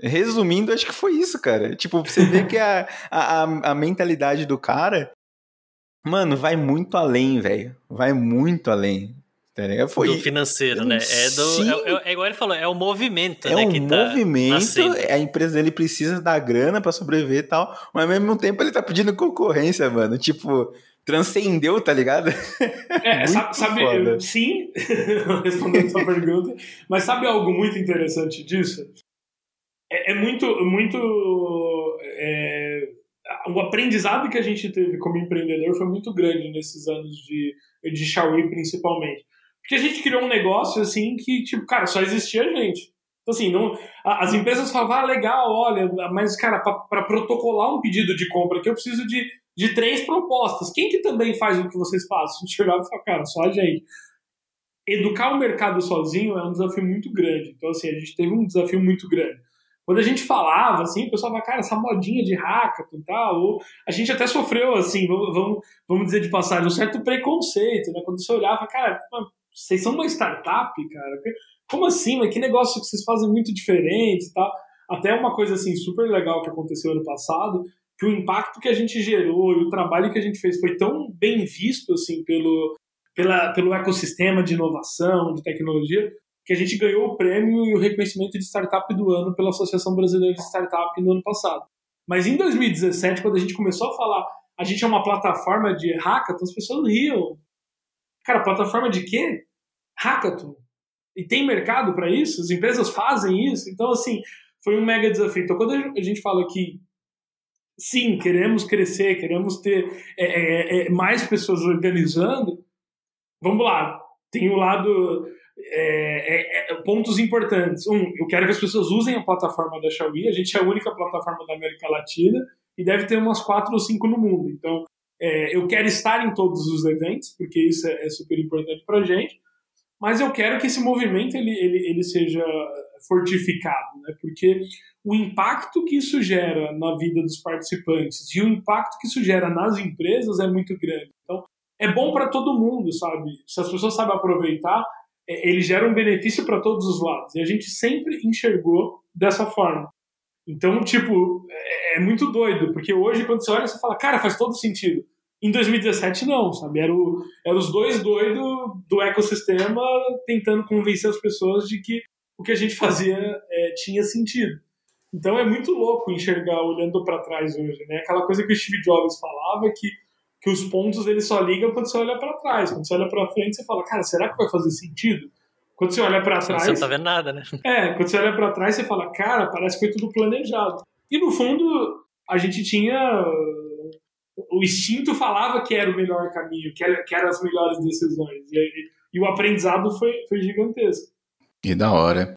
Resumindo, acho que foi isso, cara. Tipo, você vê que a, a, a mentalidade do cara, mano, vai muito além, velho. Vai muito além.
Tá Foi, do financeiro, né? É, do, é, é, é, igual ele falou, é o movimento,
é
né?
É um tá movimento, a empresa dele precisa da grana para sobreviver e tal, mas ao mesmo tempo ele tá pedindo concorrência, mano. Tipo, transcendeu, tá ligado?
É, sabe, sim, respondendo sua pergunta, mas sabe algo muito interessante disso? É, é muito, muito. É, o aprendizado que a gente teve como empreendedor foi muito grande nesses anos de, de Xiaomi, principalmente. Porque a gente criou um negócio assim que, tipo, cara, só existia gente. Então, assim, não, as empresas falavam, ah, legal, olha, mas, cara, para protocolar um pedido de compra aqui, eu preciso de, de três propostas. Quem que também faz o que vocês fazem? A gente olhava e falava, cara, só a gente. Educar o mercado sozinho é um desafio muito grande. Então, assim, a gente teve um desafio muito grande. Quando a gente falava, assim, o pessoal falava, cara, essa modinha de hackathon e tal, ou a gente até sofreu, assim, vamos, vamos, vamos dizer de passagem, um certo preconceito, né? Quando você olhava, cara, vocês são uma startup, cara? Como assim? Mas que negócio que vocês fazem muito diferente e tal. Até uma coisa assim super legal que aconteceu ano passado, que o impacto que a gente gerou e o trabalho que a gente fez foi tão bem visto assim pelo, pela, pelo ecossistema de inovação, de tecnologia, que a gente ganhou o prêmio e o reconhecimento de startup do ano pela Associação Brasileira de Startup no ano passado. Mas em 2017, quando a gente começou a falar, a gente é uma plataforma de hackathon, as pessoas riam cara, plataforma de quê? Hackathon. E tem mercado para isso? As empresas fazem isso? Então, assim, foi um mega desafio. Então, quando a gente fala que sim, queremos crescer, queremos ter é, é, é, mais pessoas organizando, vamos lá, tem o lado. É, é, é, pontos importantes. Um, eu quero que as pessoas usem a plataforma da Xiaomi. A gente é a única plataforma da América Latina e deve ter umas quatro ou cinco no mundo. Então, eu quero estar em todos os eventos, porque isso é, super importante para a gente. Mas eu quero que esse movimento ele, ele, ele seja fortificado, né? porque o impacto que isso gera na vida dos participantes e o impacto que isso gera nas empresas é muito grande. Então, é bom para todo mundo, sabe? Se as pessoas sabem aproveitar, é, ele gera um benefício para todos os lados. E a gente sempre enxergou dessa forma. Então, tipo, é, é muito doido, porque hoje, quando você olha, você fala, cara, faz todo sentido. Em 2017, não, sabe? Era, o, era os dois doidos do ecossistema tentando convencer as pessoas de que o que a gente fazia é, tinha sentido. Então é muito louco enxergar olhando para trás hoje, né? Aquela coisa que o Steve Jobs falava que que os pontos eles só ligam quando você olha para trás. Quando você olha para frente, você fala, cara, será que vai fazer sentido? Quando você olha para trás,
você não tá vendo nada, né?
É, quando você olha para trás, você fala, cara, parece que foi tudo planejado. E no fundo, a gente tinha o instinto falava que era o melhor caminho, que, era, que eram as melhores decisões. E, e, o aprendizado foi, foi gigantesco.
Que da hora.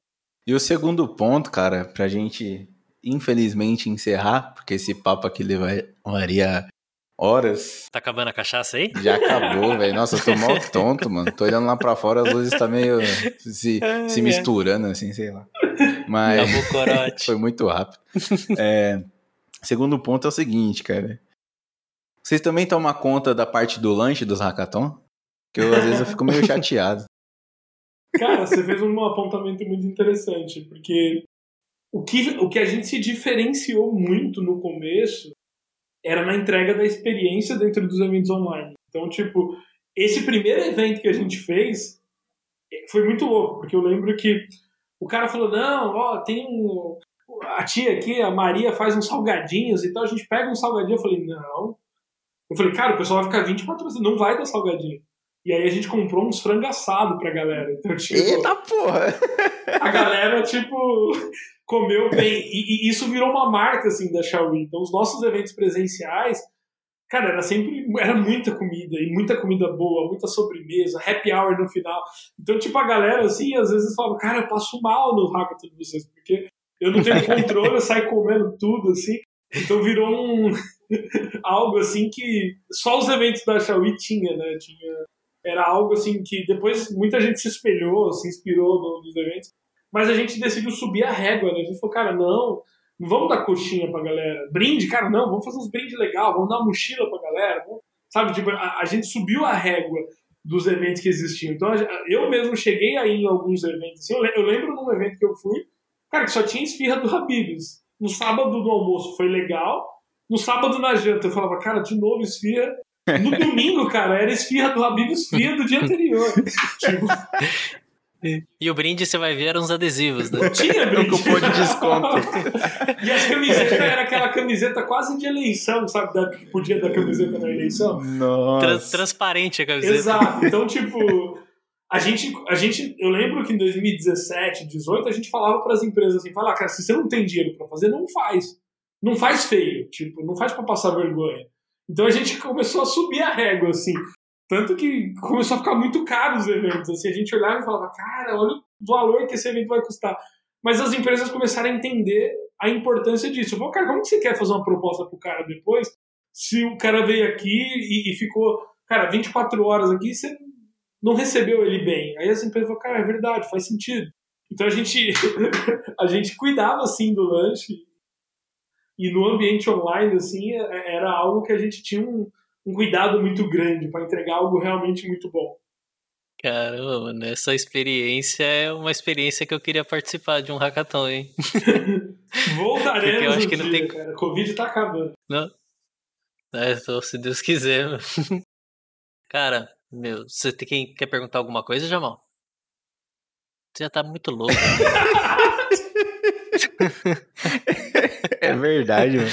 E o segundo ponto, cara, pra gente, infelizmente, encerrar, porque esse papo aqui levaria horas.
Tá acabando a cachaça aí?
Já acabou, velho. Nossa, eu tô mal tonto, mano. Tô olhando lá pra fora, as luzes tá meio se, se misturando, assim, sei lá. Mas foi muito rápido. É, segundo ponto é o seguinte, cara. Vocês também tomam conta da parte do lanche dos hackathon? Que eu, às vezes eu fico meio chateado.
Cara, você fez um apontamento muito interessante, porque o que, o que a gente se diferenciou muito no começo era na entrega da experiência dentro dos eventos online. Então, tipo, esse primeiro evento que a gente fez foi muito louco, porque eu lembro que o cara falou: não, ó, tem um. A tia aqui, a Maria, faz uns salgadinhos e tal. A gente pega um salgadinho. Eu falei: não, eu falei, cara, o pessoal vai ficar 24 horas, não vai dar salgadinho. E aí a gente comprou uns frango assado pra galera. Então, tipo,
Eita porra!
A galera, tipo, comeu bem. E, e, isso virou uma marca, assim, da Xiaomi. Então, os nossos eventos presenciais, cara, era sempre, era muita comida, e muita comida boa, muita sobremesa, happy hour no final. Então, tipo, a galera, assim, às vezes falava, cara, eu passo mal no hackathon de vocês, porque eu não tenho controle, eu saio comendo tudo, assim. Então virou um algo assim que só os eventos da Xiaomi tinha, né? Tinha era algo assim que depois muita gente se espelhou, se inspirou no, nos eventos, mas a gente decidiu subir a régua, né? A gente falou, cara, não, não vamos dar coxinha pra galera. Brinde, cara, não, vamos fazer uns brindes legal, vamos dar mochila pra galera, vamos, sabe? Tipo, a, a, gente subiu a régua dos eventos que existiam. Então, eu mesmo cheguei aí em alguns eventos. Assim, eu, eu lembro num evento que eu fui, cara, que só tinha esfirra do Habibs. No sábado do almoço foi legal, no sábado na janta eu falava, cara, de novo esfirra. No domingo, cara, era esfirra do Habib esfirra do dia anterior. tipo...
E o brinde você vai ver eram uns adesivos, né?
Tinha brinde.
Um cupom de desconto.
e as camisetas era aquela camiseta quase de eleição, sabe? Da, que podia dar camiseta na eleição.
Nossa.
Trans, transparente a camiseta.
Exato. Então, tipo, a gente, a gente, eu lembro que em 2017, 2018, a gente falava para as empresas assim, falar, cara, se você não tem dinheiro para fazer, não faz não faz feio, tipo, não faz para passar vergonha. Então a gente começou a subir a régua, assim. Tanto que começou a ficar muito caro os eventos. Assim, a gente olhava e falava, cara, olha o valor que esse evento vai custar. Mas as empresas começaram a entender a importância disso. Eu falei, cara, como que você quer fazer uma proposta pro cara depois se o cara veio aqui e, e ficou, cara, 24 horas aqui você não recebeu ele bem? Aí as empresas falaram, cara, é verdade, faz sentido. Então a gente, a gente cuidava assim do lanche e no ambiente online, assim, é, era algo que a gente tinha um, um cuidado muito grande para entregar algo realmente muito bom.
Caramba, mano, essa experiência é uma experiência que eu queria participar de um hackathon, hein?
Voltaremos eu acho que não dia, tem... cara. Covid tá acabando.
Não? É, então, se Deus quiser. Cara, meu, você tem, quer perguntar alguma coisa, Jamal? Você já tá muito louco.
é verdade, mano.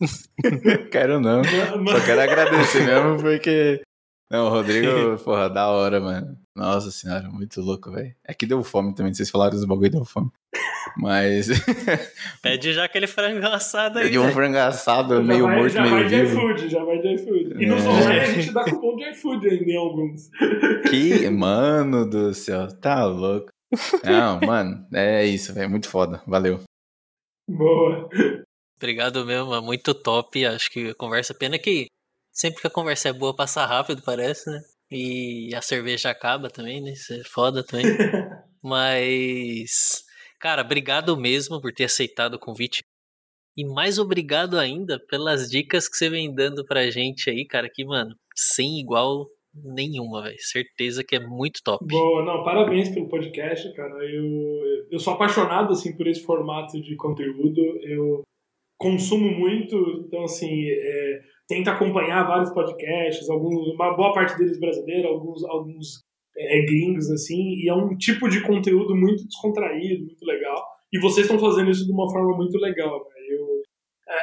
quero não. Só quero agradecer mesmo, porque Não, o Rodrigo, porra, da hora, mano. Nossa senhora, muito louco, velho. É que deu fome também, vocês falaram dos bagulho deu fome. Mas.
Pede já aquele frango assado aí.
Pedi um
velho.
frango assado,
Já
meio
vai,
morto,
já
meio
vai de
vivo.
iFood, já vai de iFood. E nos
É.
online a gente dá cupom de iFood ainda em alguns.
Que, mano do céu, tá louco. Não, mano, é isso, velho. Muito foda. Valeu.
Boa.
Obrigado mesmo, mano. muito top. Acho que a conversa. Pena que sempre que a conversa é boa, passa rápido, parece, né? E a cerveja acaba também, né? Isso é foda também. Mas, cara, obrigado mesmo por ter aceitado o convite. E mais obrigado ainda pelas dicas que você vem dando pra gente aí, cara, que, mano, sem igual nenhuma, velho. Certeza que é muito top.
Boa, não, parabéns pelo podcast, cara. Eu, eu sou apaixonado, assim, por esse formato de conteúdo. Eu consumo muito, então, assim, é, tento acompanhar vários podcasts, alguns, uma boa parte deles brasileiros, alguns, alguns é, gringos, assim, e é um tipo de conteúdo muito descontraído, muito legal. E vocês estão fazendo isso de uma forma muito legal, né?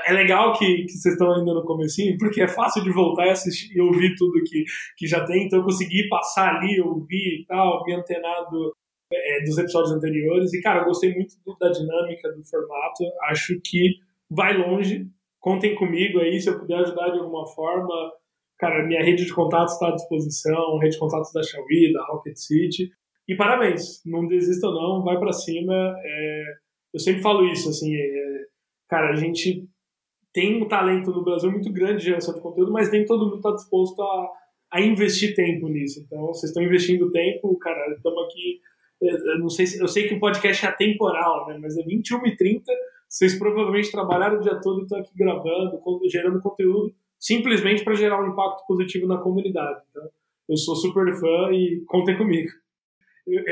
É legal que, que vocês estão ainda no comecinho, porque é fácil de voltar e assistir e ouvir tudo que, que já tem, então eu consegui passar ali, ouvir e tal, me antenado é, dos episódios anteriores. E, cara, eu gostei muito da dinâmica do formato. Acho que vai longe. Contem comigo aí, se eu puder ajudar de alguma forma. Cara, minha rede de contatos está à disposição, rede de contatos da Xiaomi, da Rocket City. E parabéns, não desista não, vai para cima. É, eu sempre falo isso, assim, é, cara, a gente tem um talento no Brasil muito grande de geração de conteúdo, mas nem todo mundo está disposto a, a investir tempo nisso. Então, vocês estão investindo tempo, cara, estamos aqui. é, Eu não sei se, eu sei que o podcast é atemporal, né? Mas é 21h30. Vocês provavelmente trabalharam o dia todo e estão aqui gravando, gerando conteúdo, simplesmente para gerar um impacto positivo na comunidade. Então, eu sou super fã e contem comigo.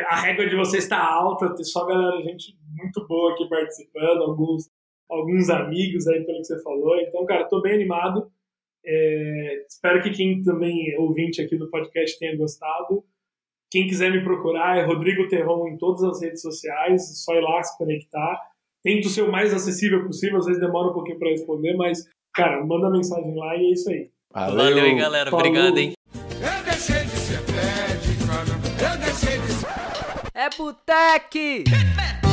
A régua de vocês está alta, tem só galera, gente muito boa aqui participando, alguns, alguns amigos aí, pelo que você falou. Então, cara, estou bem animado. É, espero que quem também é ouvinte aqui do podcast tenha gostado. Quem quiser me procurar é Rodrigo Terron em todas as redes sociais, só ir lá se conectar. Tento ser o mais acessível possível, às vezes demora um pouquinho para responder, mas, cara, manda mensagem lá e é isso aí.
Valeu, aí, galera.
Falou.
Obrigado, hein?
Eu deixei de ser pé de cana. Eu deixei de ser
É Botec!